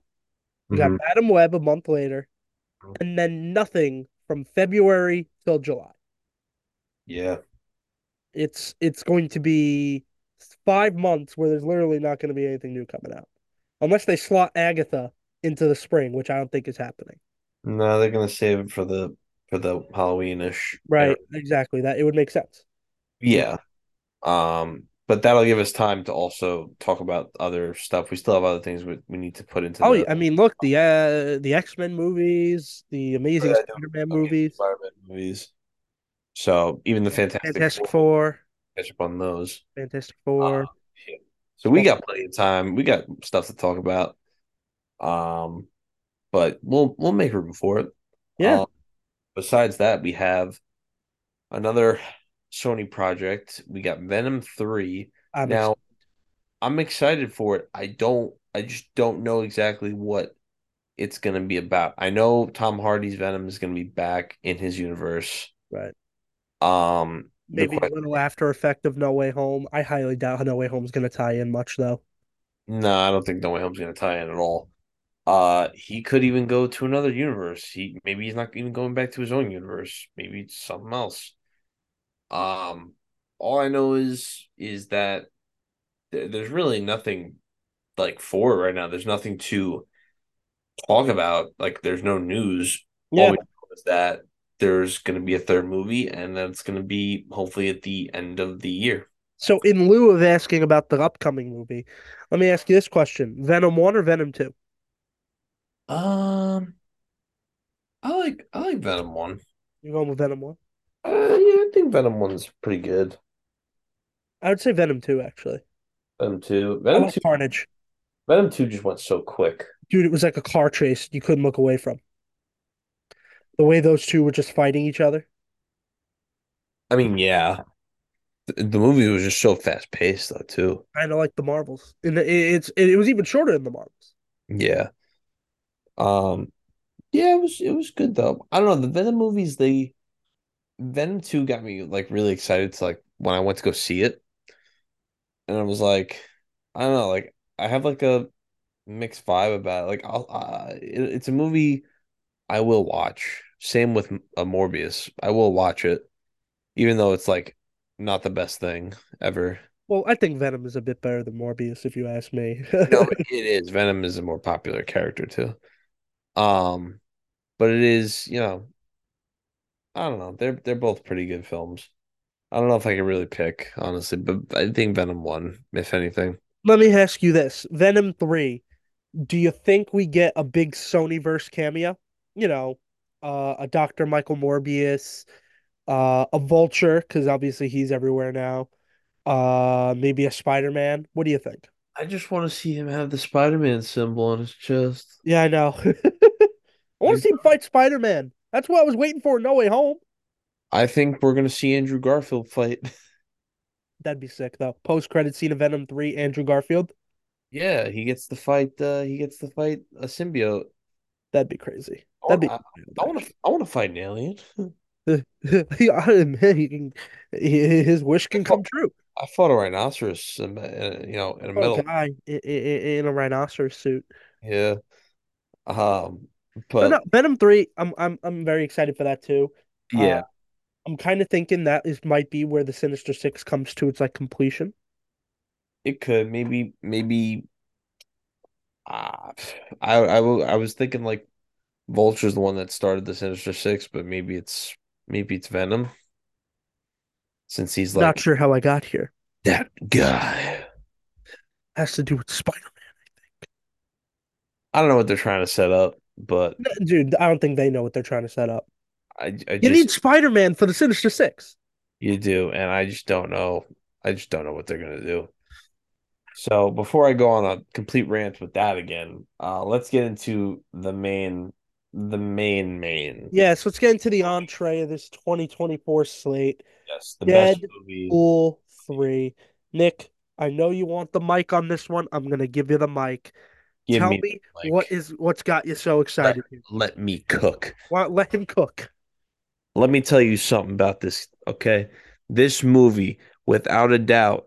we got Mhm. Madame Web a month later, and then nothing from February till July. Yeah. It's it's going to be five months where there's literally not going to be anything new coming out, unless they slot Agatha into the spring, which I don't think is happening. No, they're gonna save it for the for the Halloweenish era. Right, exactly. That it would make sense. Yeah. Um, but that'll give us time to also talk about other stuff. We still have other things we, we need to put into Oh, the I mean, look, the uh the X-Men movies, the Amazing Spider-Man movies, Spider-Man movies. So even the Fantastic Fantastic Four, Four, catch up on those. Fantastic Uh, Four. yeah. So we got plenty of time. We got stuff to talk about. Um, but we'll we'll make room for it. Yeah, Um, besides that, we have another Sony project. We got Venom 3. I'm Now, excited. I'm excited for it. I don't I just don't know exactly what it's gonna be about. I know Tom Hardy's Venom is gonna be back in his universe. Right. Um, Maybe a little after effect of No Way Home. I highly doubt No Way Home's going to tie in much, though. no, I don't think No Way Home's gonna tie in at all. Uh, he could even go to another universe. He maybe he's not even going back to his own universe. Maybe it's something else. Um, all I know is is that th- there's really nothing like for right now. There's nothing to talk about. Like there's no news. All Yeah. we know is that there's gonna be a third movie, and that's gonna be hopefully at the end of the year. So, in lieu of asking about the upcoming movie, let me ask you this question: Venom 1 or Venom 2? Um, I like I like Venom one. You're going with Venom 1? Uh, yeah, I think Venom one's pretty good. I would say Venom 2, actually. Venom two, Venom two, Carnage. Venom two just went so quick. Dude, it was like a car chase you couldn't look away from. The way those two were just fighting each other. I mean, yeah, the, the movie was just so fast paced though too. Kind of like the Marvels. And it, it's it, was even shorter than the Marvels. Yeah. Um, yeah, it was it was good though. I don't know, the Venom movies, they Venom 2 got me like really excited to like when I went to go see it. And I was like, I don't know, like I have like a mixed vibe about it. Like I'll uh, it, it's a movie I will watch. Same with a Morbius. I will watch it even though it's like not the best thing ever. Well, I think Venom is a bit better than Morbius, if you ask me. No, it is. Venom is a more popular character too. Um, but it is, you know, I don't know. They're they're both pretty good films. I don't know if I can really pick, honestly, but I think Venom one, if anything. Let me ask you this: Venom 3, do you think we get a big Sonyverse cameo? You know, uh, a Dr. Michael Morbius, uh, a Vulture, because obviously he's everywhere now. Uh, maybe a Spider-Man. What do you think? I just want to see him have the Spider-Man symbol on his chest. Yeah, I know. I want to see him fight Spider-Man. That's what I was waiting for. No Way Home. I think we're gonna see Andrew Garfield fight. That'd be sick, though. Post-credit scene of Venom 3, Andrew Garfield. Yeah, he gets to fight. Uh, he gets to fight a symbiote. That'd be crazy. I That'd want. be. I want to. I want to fight an alien. Yeah, man, he can, he- his wish can come true. I fought a rhinoceros, in, uh, you know, in a metal. guy in, in a rhinoceros suit. Yeah. Um. But no, Venom 3, I'm I'm I'm very excited for that too. Uh, yeah, I'm kind of thinking that is might be where the Sinister Six comes to its like completion. it could maybe maybe. Uh, I I I was thinking like Vulture's the one that started the Sinister Six, but maybe it's maybe it's Venom since he's like Not sure how I got here. that guy. Has to do with Spider-Man. I think. I don't know what they're trying to set up, but Dude, I don't think they know what they're trying to set up. I I You just need Spider-Man for the Sinister Six. you do, and I just don't know. I just don't know what they're gonna do. So before I go on a complete rant with that again, uh, let's get into the main, the main main. Yeah, so let's get into the entree of this 2024 slate. Yes, the best movie. 3. Nick, I know you want the mic on this one. I'm gonna give you the mic. Give Tell me me what is what's got you so excited here. let me cook. Why let him cook. Let me tell you something about this, okay? This movie, without a doubt,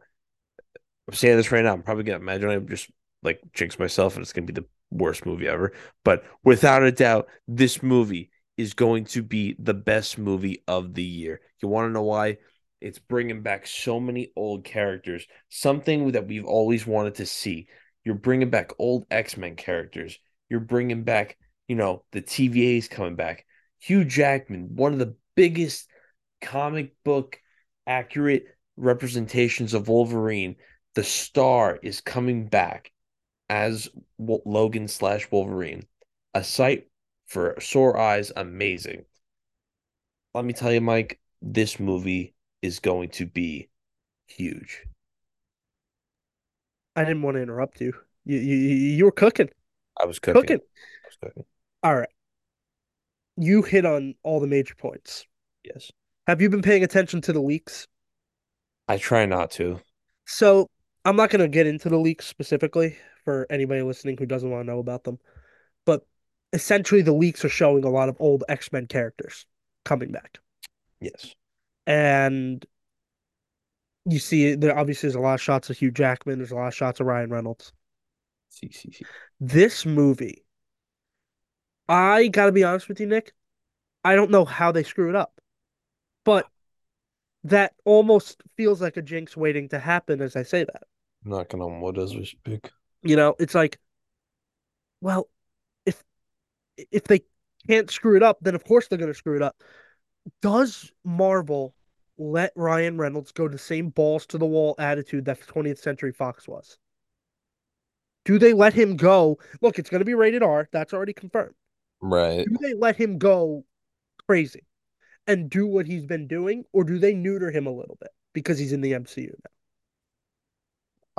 I'm saying this right now. I'm probably gonna imagine I'm just like jinx myself and it's gonna be the worst movie ever. But without a doubt, this movie is going to be the best movie of the year. You want to know why? It's bringing back so many old characters, something that we've always wanted to see. You're bringing back old X-Men characters. You're bringing back, you know, the TVA's coming back. Hugh Jackman, one of the biggest comic book accurate representations of Wolverine the star is coming back as Logan slash Wolverine. A sight for sore eyes, amazing. Let me tell you, Mike, this movie is going to be huge. I didn't want to interrupt you. You you, you were cooking. I was cooking. Cooking. I was cooking. All right. You hit on all the major points. Yes. Have you been paying attention to the leaks? I try not to. So I'm not going to get into the leaks specifically for anybody listening who doesn't want to know about them, but essentially the leaks are showing a lot of old X-Men characters coming back. Yes. And you see there obviously is a lot of shots of Hugh Jackman, there's a lot of shots of Ryan Reynolds. See, see, see. This movie, I got to be honest with you, Nick, I don't know how they screw it up. But that almost feels like a jinx waiting to happen as I say that. Knocking on wood as we speak. You know, it's like, well, if if they can't screw it up, then of course they're going to screw it up. Does Marvel let Ryan Reynolds go the same balls to the wall attitude that 20th Century Fox was? Do they let him go? Look, it's going to be rated R. That's already confirmed. Right. Do they let him go crazy and do what he's been doing, or do they neuter him a little bit because he's in the MCU now?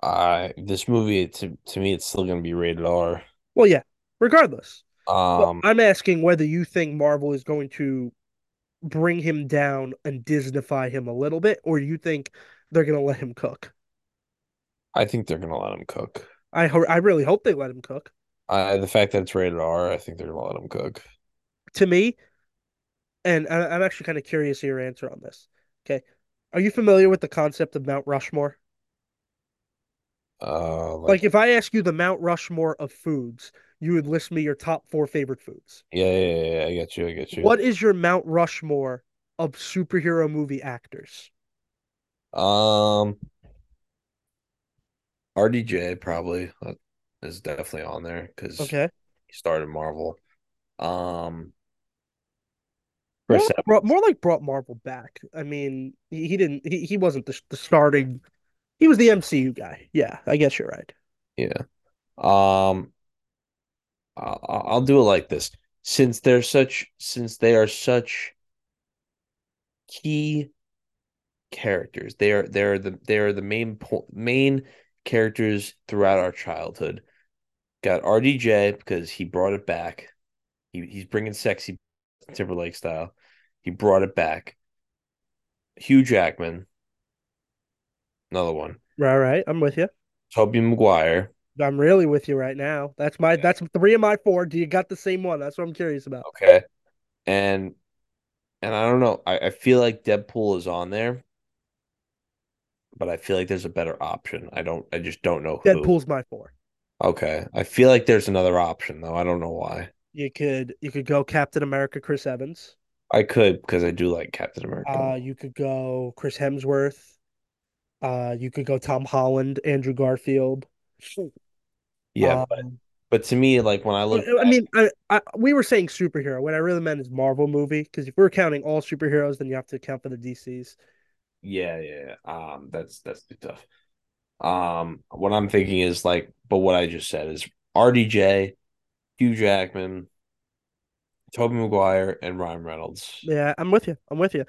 I this movie to to me it's still gonna be rated R. Well, yeah, regardless. Um, I'm asking whether you think Marvel is going to bring him down and Disneyfy him a little bit, or you think they're going to let him cook. I think they're gonna let him cook. I ho- I really hope they let him cook. I the fact that it's rated R, I think they're gonna let him cook. To me, and I, I'm actually kind of curious of your answer on this. Okay, are you familiar with the concept of Mount Rushmore? Uh, like, Like, if I ask you the Mount Rushmore of foods, you would list me your top four favorite foods. yeah, yeah, yeah, yeah, I get you, I get you. What is your Mount Rushmore of superhero movie actors? Um, RDJ probably is definitely on there because Okay. he started Marvel. Um, More like, brought, more like brought Marvel back. I mean, he, he didn't. He, he wasn't the, the starting. He was the MCU guy. Yeah, I guess you're right. yeah. Um, I'll, I'll do it like this. Since they're such, since they are such key characters, they are they're the they are the main po main characters throughout our childhood. Got RDJ because he brought it back. He he's bringing sexy Timberlake style. He brought it back. Hugh Jackman, another one. Right, right. I'm with you. Tobey Maguire. I'm really with you right now. That's my. That's three of my four. Do you got the same one? That's what I'm curious about. Okay. And and I don't know. I, I feel like Deadpool is on there, but I feel like there's a better option. I don't I just don't know who. Deadpool's my four. Okay. I feel like there's another option though. I don't know why. You could you could go Captain America, Chris Evans. I could because I do like Captain America. Uh, you could go Chris Hemsworth. Uh, you could go Tom Holland, Andrew Garfield. yeah, but Um, but to me, like when I look I mean, I, I, we were saying superhero. What I really meant is Marvel movie. Because if we're counting all superheroes, then you have to account for the DCs. yeah, yeah, yeah. Um, that's that's too tough. Um, what I'm thinking is like, but what I just said is RDJ, Hugh Jackman, Tobey Maguire, and Ryan Reynolds. Yeah, I'm with you. I'm with you.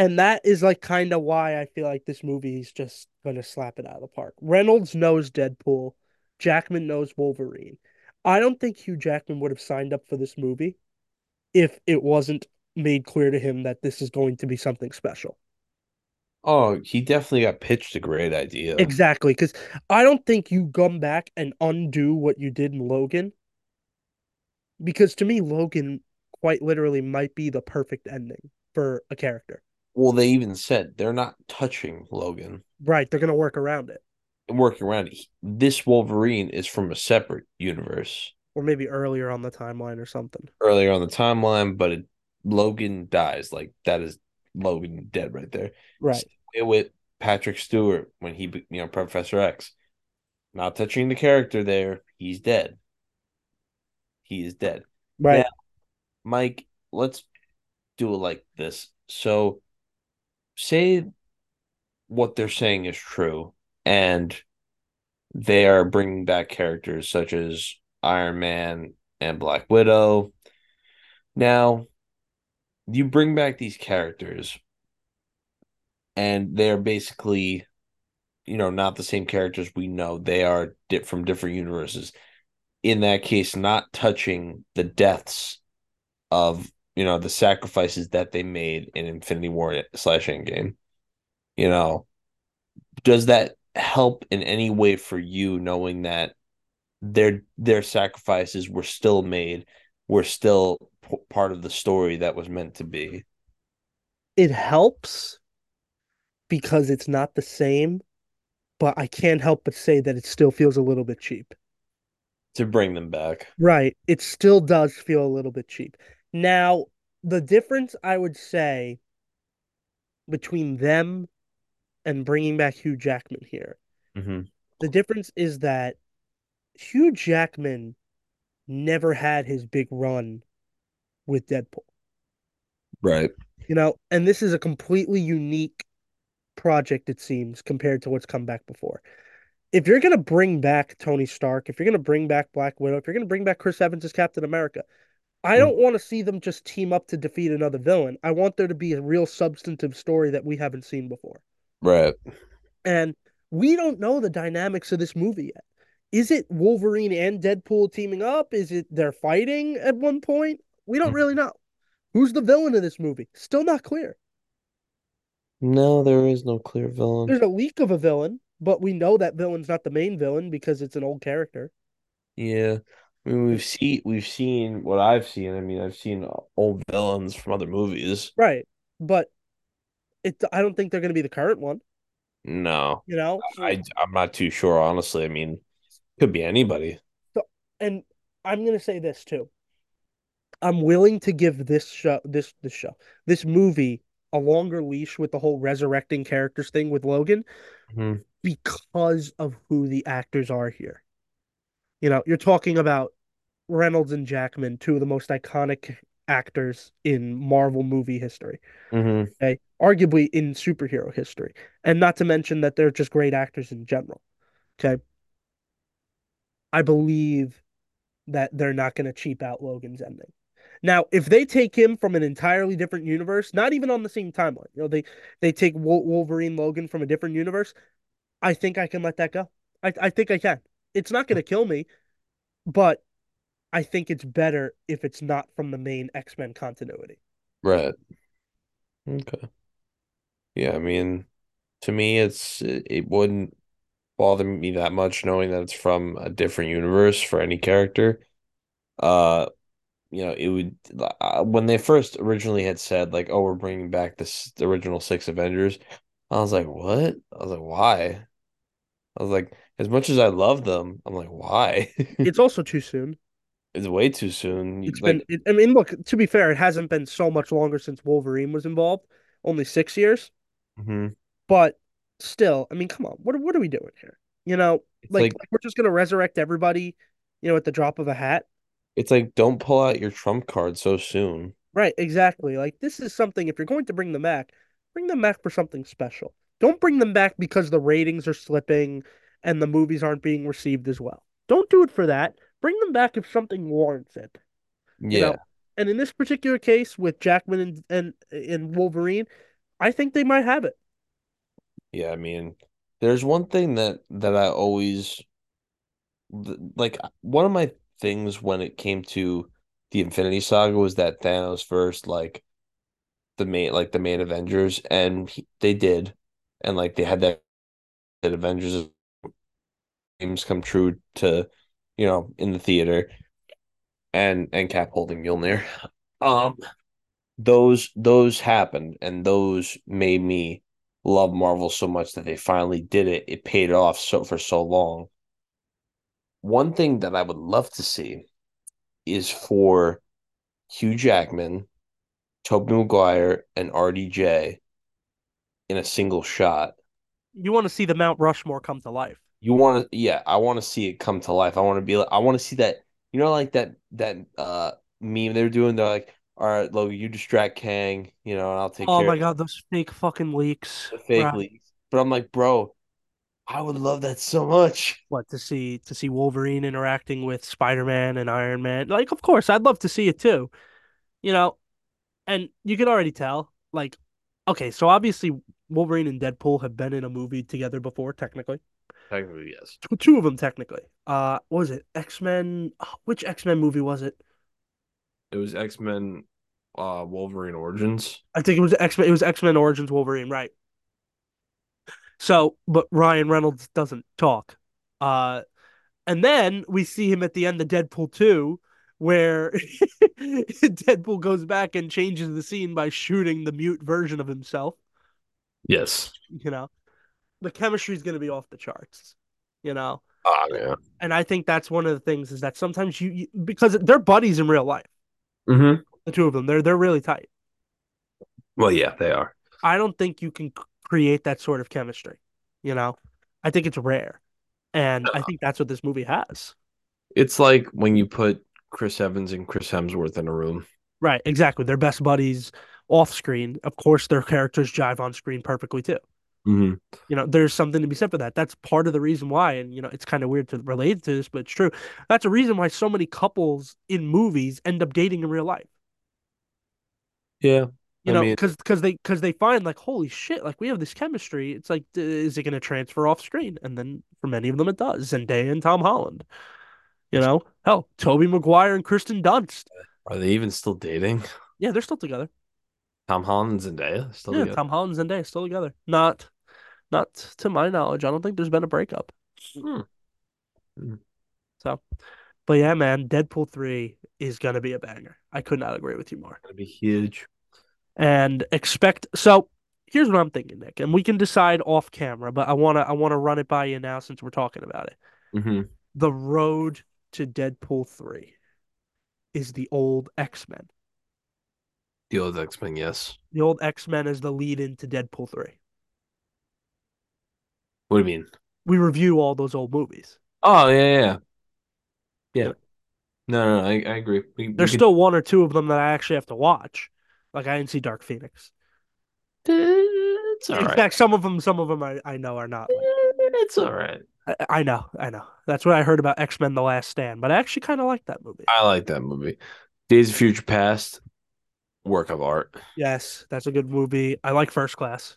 And that is like kind of why I feel like this movie is just gonna slap it out of the park. Reynolds knows Deadpool, Jackman knows Wolverine. I don't think Hugh Jackman would have signed up for this movie if it wasn't made clear to him that this is going to be something special. Oh, he definitely got pitched a great idea. Exactly, because I don't think you come back and undo what you did in Logan. Because to me, Logan quite literally might be the perfect ending for a character. Well, they even said they're not touching Logan. Right, they're gonna work around it. Working around it. This Wolverine is from a separate universe. Or maybe earlier on the timeline or something. Earlier on the timeline, but it, Logan dies. Like that is Logan dead right there. Right. With Patrick Stewart when he, you know, Professor X. Not touching the character there. He's dead. He is dead. Right. Now, Mike, let's do it like this. So, say what they're saying is true, and they are bringing back characters such as Iron Man and Black Widow. Now, you bring back these characters, and they're basically, you know, not the same characters we know. They are from different universes. In that case, not touching the deaths of you know the sacrifices that they made in Infinity War slash Endgame. You know, does that help in any way for you knowing that their their sacrifices were still made, were still p- part of the story that was meant to be? It helps because it's not the same, but I can't help but say that it still feels a little bit cheap. To bring them back. Right. It still does feel a little bit cheap. Now, the difference I would say between them and bringing back Hugh Jackman here, mm-hmm. the difference is that Hugh Jackman never had his big run with Deadpool. Right. You know, and this is a completely unique project, it seems, compared to what's come back before. If you're going to bring back Tony Stark, if you're going to bring back Black Widow, if you're going to bring back Chris Evans as Captain America, I hmm. don't want to see them just team up to defeat another villain. I want there to be a real substantive story that we haven't seen before. Right. And we don't know the dynamics of this movie yet. Is it Wolverine and Deadpool teaming up? Is it they're fighting at one point? We don't hmm. really know. Who's the villain of this movie? Still not clear. No, there is no clear villain. There's a leak of a villain, but we know that villain's not the main villain because it's an old character. Yeah. I mean, we've seen we've seen what I've seen. I mean, I've seen old villains from other movies. Right. But it I don't think they're going to be the current one. No. You know? I I'm not too sure honestly. I mean, could be anybody. So, and I'm going to say this too. I'm willing to give this show this this show this movie a longer leash with the whole resurrecting characters thing with Logan mm-hmm. because of who the actors are here. You know, you're talking about Reynolds and Jackman, two of the most iconic actors in Marvel movie history. Mm-hmm. Okay, arguably in superhero history, and not to mention that they're just great actors in general. Okay, I believe that they're not going to cheap out Logan's ending. Now, if they take him from an entirely different universe, not even on the same timeline, you know, they they take Wolverine Logan from a different universe, I think I can let that go. I I think I can. It's not going to kill me, but I think it's better if it's not from the main X-Men continuity. Right. Okay. Yeah, I mean, to me, it's it wouldn't bother me that much knowing that it's from a different universe for any character. Uh, you know, it would uh, when they first originally had said like, "Oh, we're bringing back this the original six Avengers," I was like, "What?" I was like, "Why?" I was like, as much as I love them, I'm like, why? it's also too soon. It's way too soon. It's like, been. It, I mean, look. To be fair, it hasn't been so much longer since Wolverine was involved. Only six years. Mm-hmm. But still, I mean, come on. What what are we doing here? You know, like, like, like we're just gonna resurrect everybody, you know, at the drop of a hat. It's like don't pull out your trump card so soon. Right, exactly. Like this is something if you're going to bring them back, bring them back for something special. Don't bring them back because the ratings are slipping and the movies aren't being received as well. Don't do it for that. Bring them back if something warrants it. Yeah. You know? And in this particular case with Jackman and and, and Wolverine, I think they might have it. Yeah, I mean, there's one thing that that I always like one of my things when it came to the Infinity Saga was that Thanos first like the main like the main Avengers and he, they did and like they had that, that Avengers dreams come true to you know in the theater and and Cap holding Mjolnir um those those happened and those made me love Marvel so much that they finally did it it paid off so for so long one thing that I would love to see is for Hugh Jackman, Tobey Maguire, and RDJ in a single shot. You want to see the Mount Rushmore come to life. You want to, yeah, I want to see it come to life. I want to be like, I want to see that, you know, like that that uh meme they're doing. They're like, all right, Logan, you distract Kang, you know, and I'll take Oh my god, those fake fucking leaks. fake Right. leaks. But I'm like, bro, I would love that so much. What to see to see Wolverine interacting with Spider-Man and Iron Man. Like, of course, I'd love to see it too. You know, and you can already tell, like, okay, so obviously Wolverine and Deadpool have been in a movie together before, technically. Technically, yes. Two- Two of them, technically. Uh, what was it? X-Men. oh, which X-Men movie was it? It was X Men, uh, Wolverine Origins. I think it was X-Men. It was X-Men Origins Wolverine, right? So, but Ryan Reynolds doesn't talk. Uh, and then we see him at the end of Deadpool 2, where Deadpool goes back and changes the scene by shooting the mute version of himself. Yes. You know, the chemistry is going to be off the charts. You know, Oh yeah. and I think that's one of the things is that sometimes you, you because they're buddies in real life. Mm-hmm. The two of them, they're they're really tight. Well, yeah, they are. I don't think you can create that sort of chemistry. You know, I think it's rare, and I think that's what this movie has. It's like when you put Chris Evans and Chris Hemsworth in a room. Right, exactly. They're best buddies off screen. Of course, their characters jive on screen perfectly too. Mm-hmm. You know, there's something to be said for that. That's part of the reason why, and you know, it's kind of weird to relate to this, but it's true. That's a reason why so many couples in movies end up dating in real life. Yeah. You I know, because because they because they find like, holy shit, like we have this chemistry. It's like, is it going to transfer off screen? And then for many of them, it does. Zendaya and Tom Holland. You know, hell, Tobey Maguire and Kristen Dunst. Are they even still dating? Yeah, they're still together. Tom Holland and Zendaya still yeah, together? Tom Holland and Zendaya still together. Not, not to my knowledge. I don't think there's been a breakup. Hmm. Hmm. So, but yeah, man, Deadpool three is gonna be a banger. I could not agree with you more. Gonna be huge. And expect. So here's what I'm thinking, Nick, and we can decide off camera. But I wanna I wanna run it by you now since we're talking about it. Mm-hmm. The road to Deadpool three is the old X Men. The old X Men, yes. The old X Men is the lead into Deadpool three. What do you mean? We review all those old movies. Oh yeah, yeah, yeah. No, no, no, I, I agree. We, we There's could- still one or two of them that I actually have to watch. Like I didn't see Dark Phoenix. Eh, it's all In right. fact, some of them, some of them I, I know are not. Like, eh, It's all right. I, I know, I know. That's what I heard about X Men: The Last Stand, but I actually kind of like that movie. I like that movie. Days of Future Past, work of art. Yes, that's a good movie. I like First Class,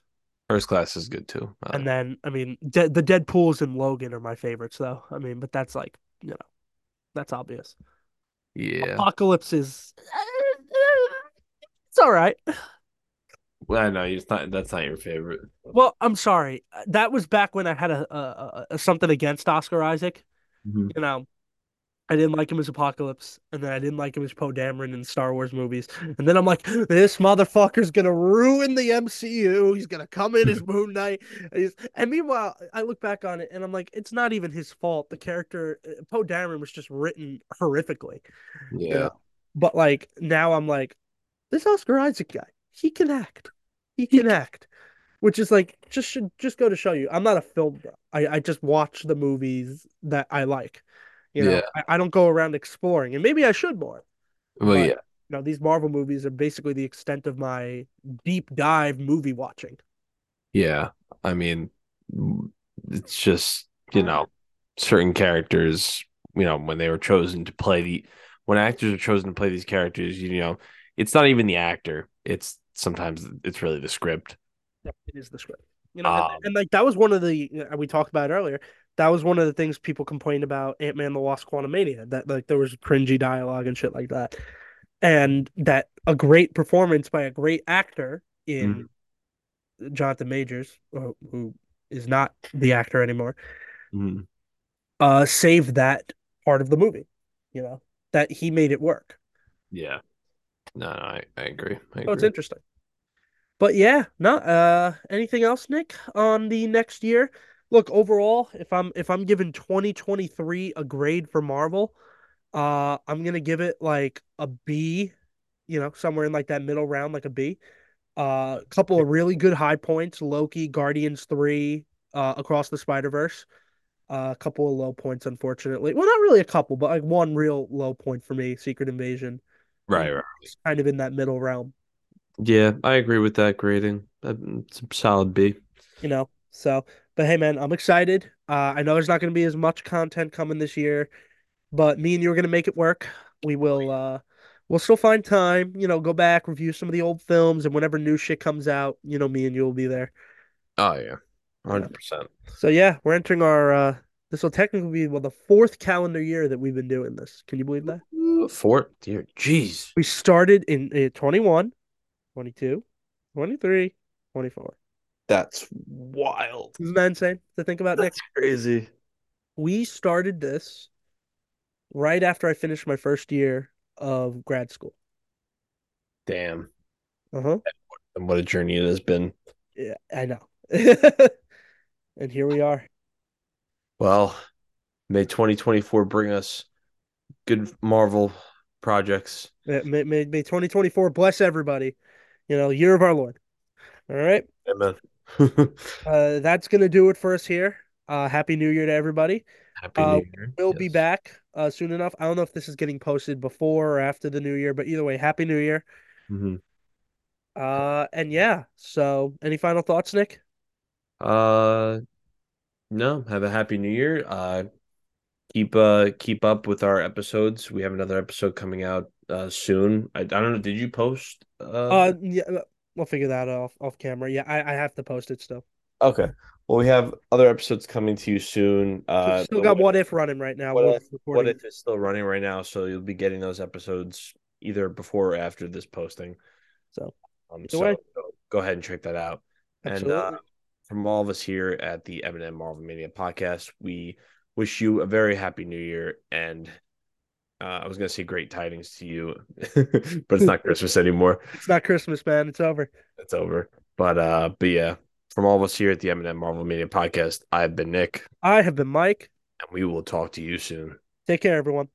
First Class is good too. I and then I mean, De- the Deadpool's and Logan are my favorites, though. I mean, but that's like you know, that's obvious. yeah. Apocalypse is it's all right. Well, I know it's not. That's not your favorite. Well, I'm sorry. That was back when I had a, a, a, something against Oscar Isaac. Mhm. You know, I didn't like him as Apocalypse, and then I didn't like him as Poe Dameron in Star Wars movies. And then I'm like, this motherfucker's gonna ruin the MCU. He's gonna come in as Moon Knight. And, and meanwhile, I look back on it, and I'm like, it's not even his fault. The character uh, Poe Dameron was just written horrifically. you Yeah. know? But like now, I'm like, this Oscar Isaac guy, he can act. He can act. Which is like just should just go to show you. I'm not a film bro. I, I just watch the movies that I like. You know, Yeah. I, I don't go around exploring, and maybe I should more. Well, But- yeah. You know, these Marvel movies are basically the extent of my deep dive movie watching. Yeah. I mean, it's just, you know, certain characters, you know, when they were chosen to play the, when actors are chosen to play these characters, you know, it's not even the actor. It's sometimes it's really the script. It is the script. You know, and, Um, and like that was one of the we talked about earlier. That was one of the things people complained about Ant Man: The Lost Quantumania. That like there was cringy dialogue and shit like that, and that a great performance by a great actor in mhm, Jonathan Majors, who who is not the actor anymore, mhm. uh, saved that part of the movie. You know that he made it work. Yeah. No, no, I, I agree. I So it's interesting. But yeah, no. Uh, anything else, Nick, on the next year? Look, overall, if I'm if I'm giving 2023 a grade for Marvel, uh, I'm gonna give it like a B. You know, somewhere in like that middle round, like a B. Uh, a couple of really good high points: Loki, Guardians Three, uh, Across the Spider Verse. Uh, a couple of low points, unfortunately. Well, not really a couple, but like one real low point for me: Secret Invasion. Right, right. it's kind of in that middle realm. Yeah, I agree with that grading. It's a solid B. you know. So, but hey, man, I'm excited. Uh, I know there's not going to be as much content coming this year, but me and you are going to make it work. We will. Uh, we'll still find time. You know, go back, review some of the old films, and whenever new shit comes out, you know, me and you will be there. Oh yeah, know. 100%. So yeah, we're entering our. Uh, this will technically be well the fourth calendar year that we've been doing this. Can you believe that? Ooh, Four, dear, jeez. We started in uh, 21, 22, 23, 24. That's wild. Isn't that insane to think about, Nick? That's crazy. We started this right after I finished my first year of grad school. Damn. Uh-huh. And what a journey it has been. Yeah, I know. And here we are. Well, may 2024 bring us good Marvel projects. May, may, may 2024 bless everybody. You know, year of our Lord. All right. Amen. Uh, that's gonna do it for us here. Uh, happy New Year to everybody. Happy Uh, New Year. we'll be back uh soon enough. I don't know if this is getting posted before or after the New Year, but either way, happy New Year. Mhm. Uh, and yeah. So, any final thoughts, Nick? Uh, no, have a happy New Year. Uh, keep uh keep up with our episodes. We have another episode coming out uh soon. I, I don't know. Did you post uh Uh, yeah, we'll figure that off off camera. Yeah, I, I have to post it still. Okay. Well, we have other episodes coming to you soon. So Uh, still got what, what if running right now. what if what if is still running right now, so you'll be getting those episodes either before or after this posting. So Um, way, so go, ahead and check that out. And uh, from all of us here at the M+N Marvel Mania podcast, we wish you a very happy New Year. And uh, I was gonna say great tidings to you, but it's not Christmas anymore. It's not Christmas, man. It's over. It's over. But uh, but yeah, from all of us here at the M+N Marvel Mania Podcast, I've been Nick, I have been Mike. and we will talk to you soon. Take care, everyone.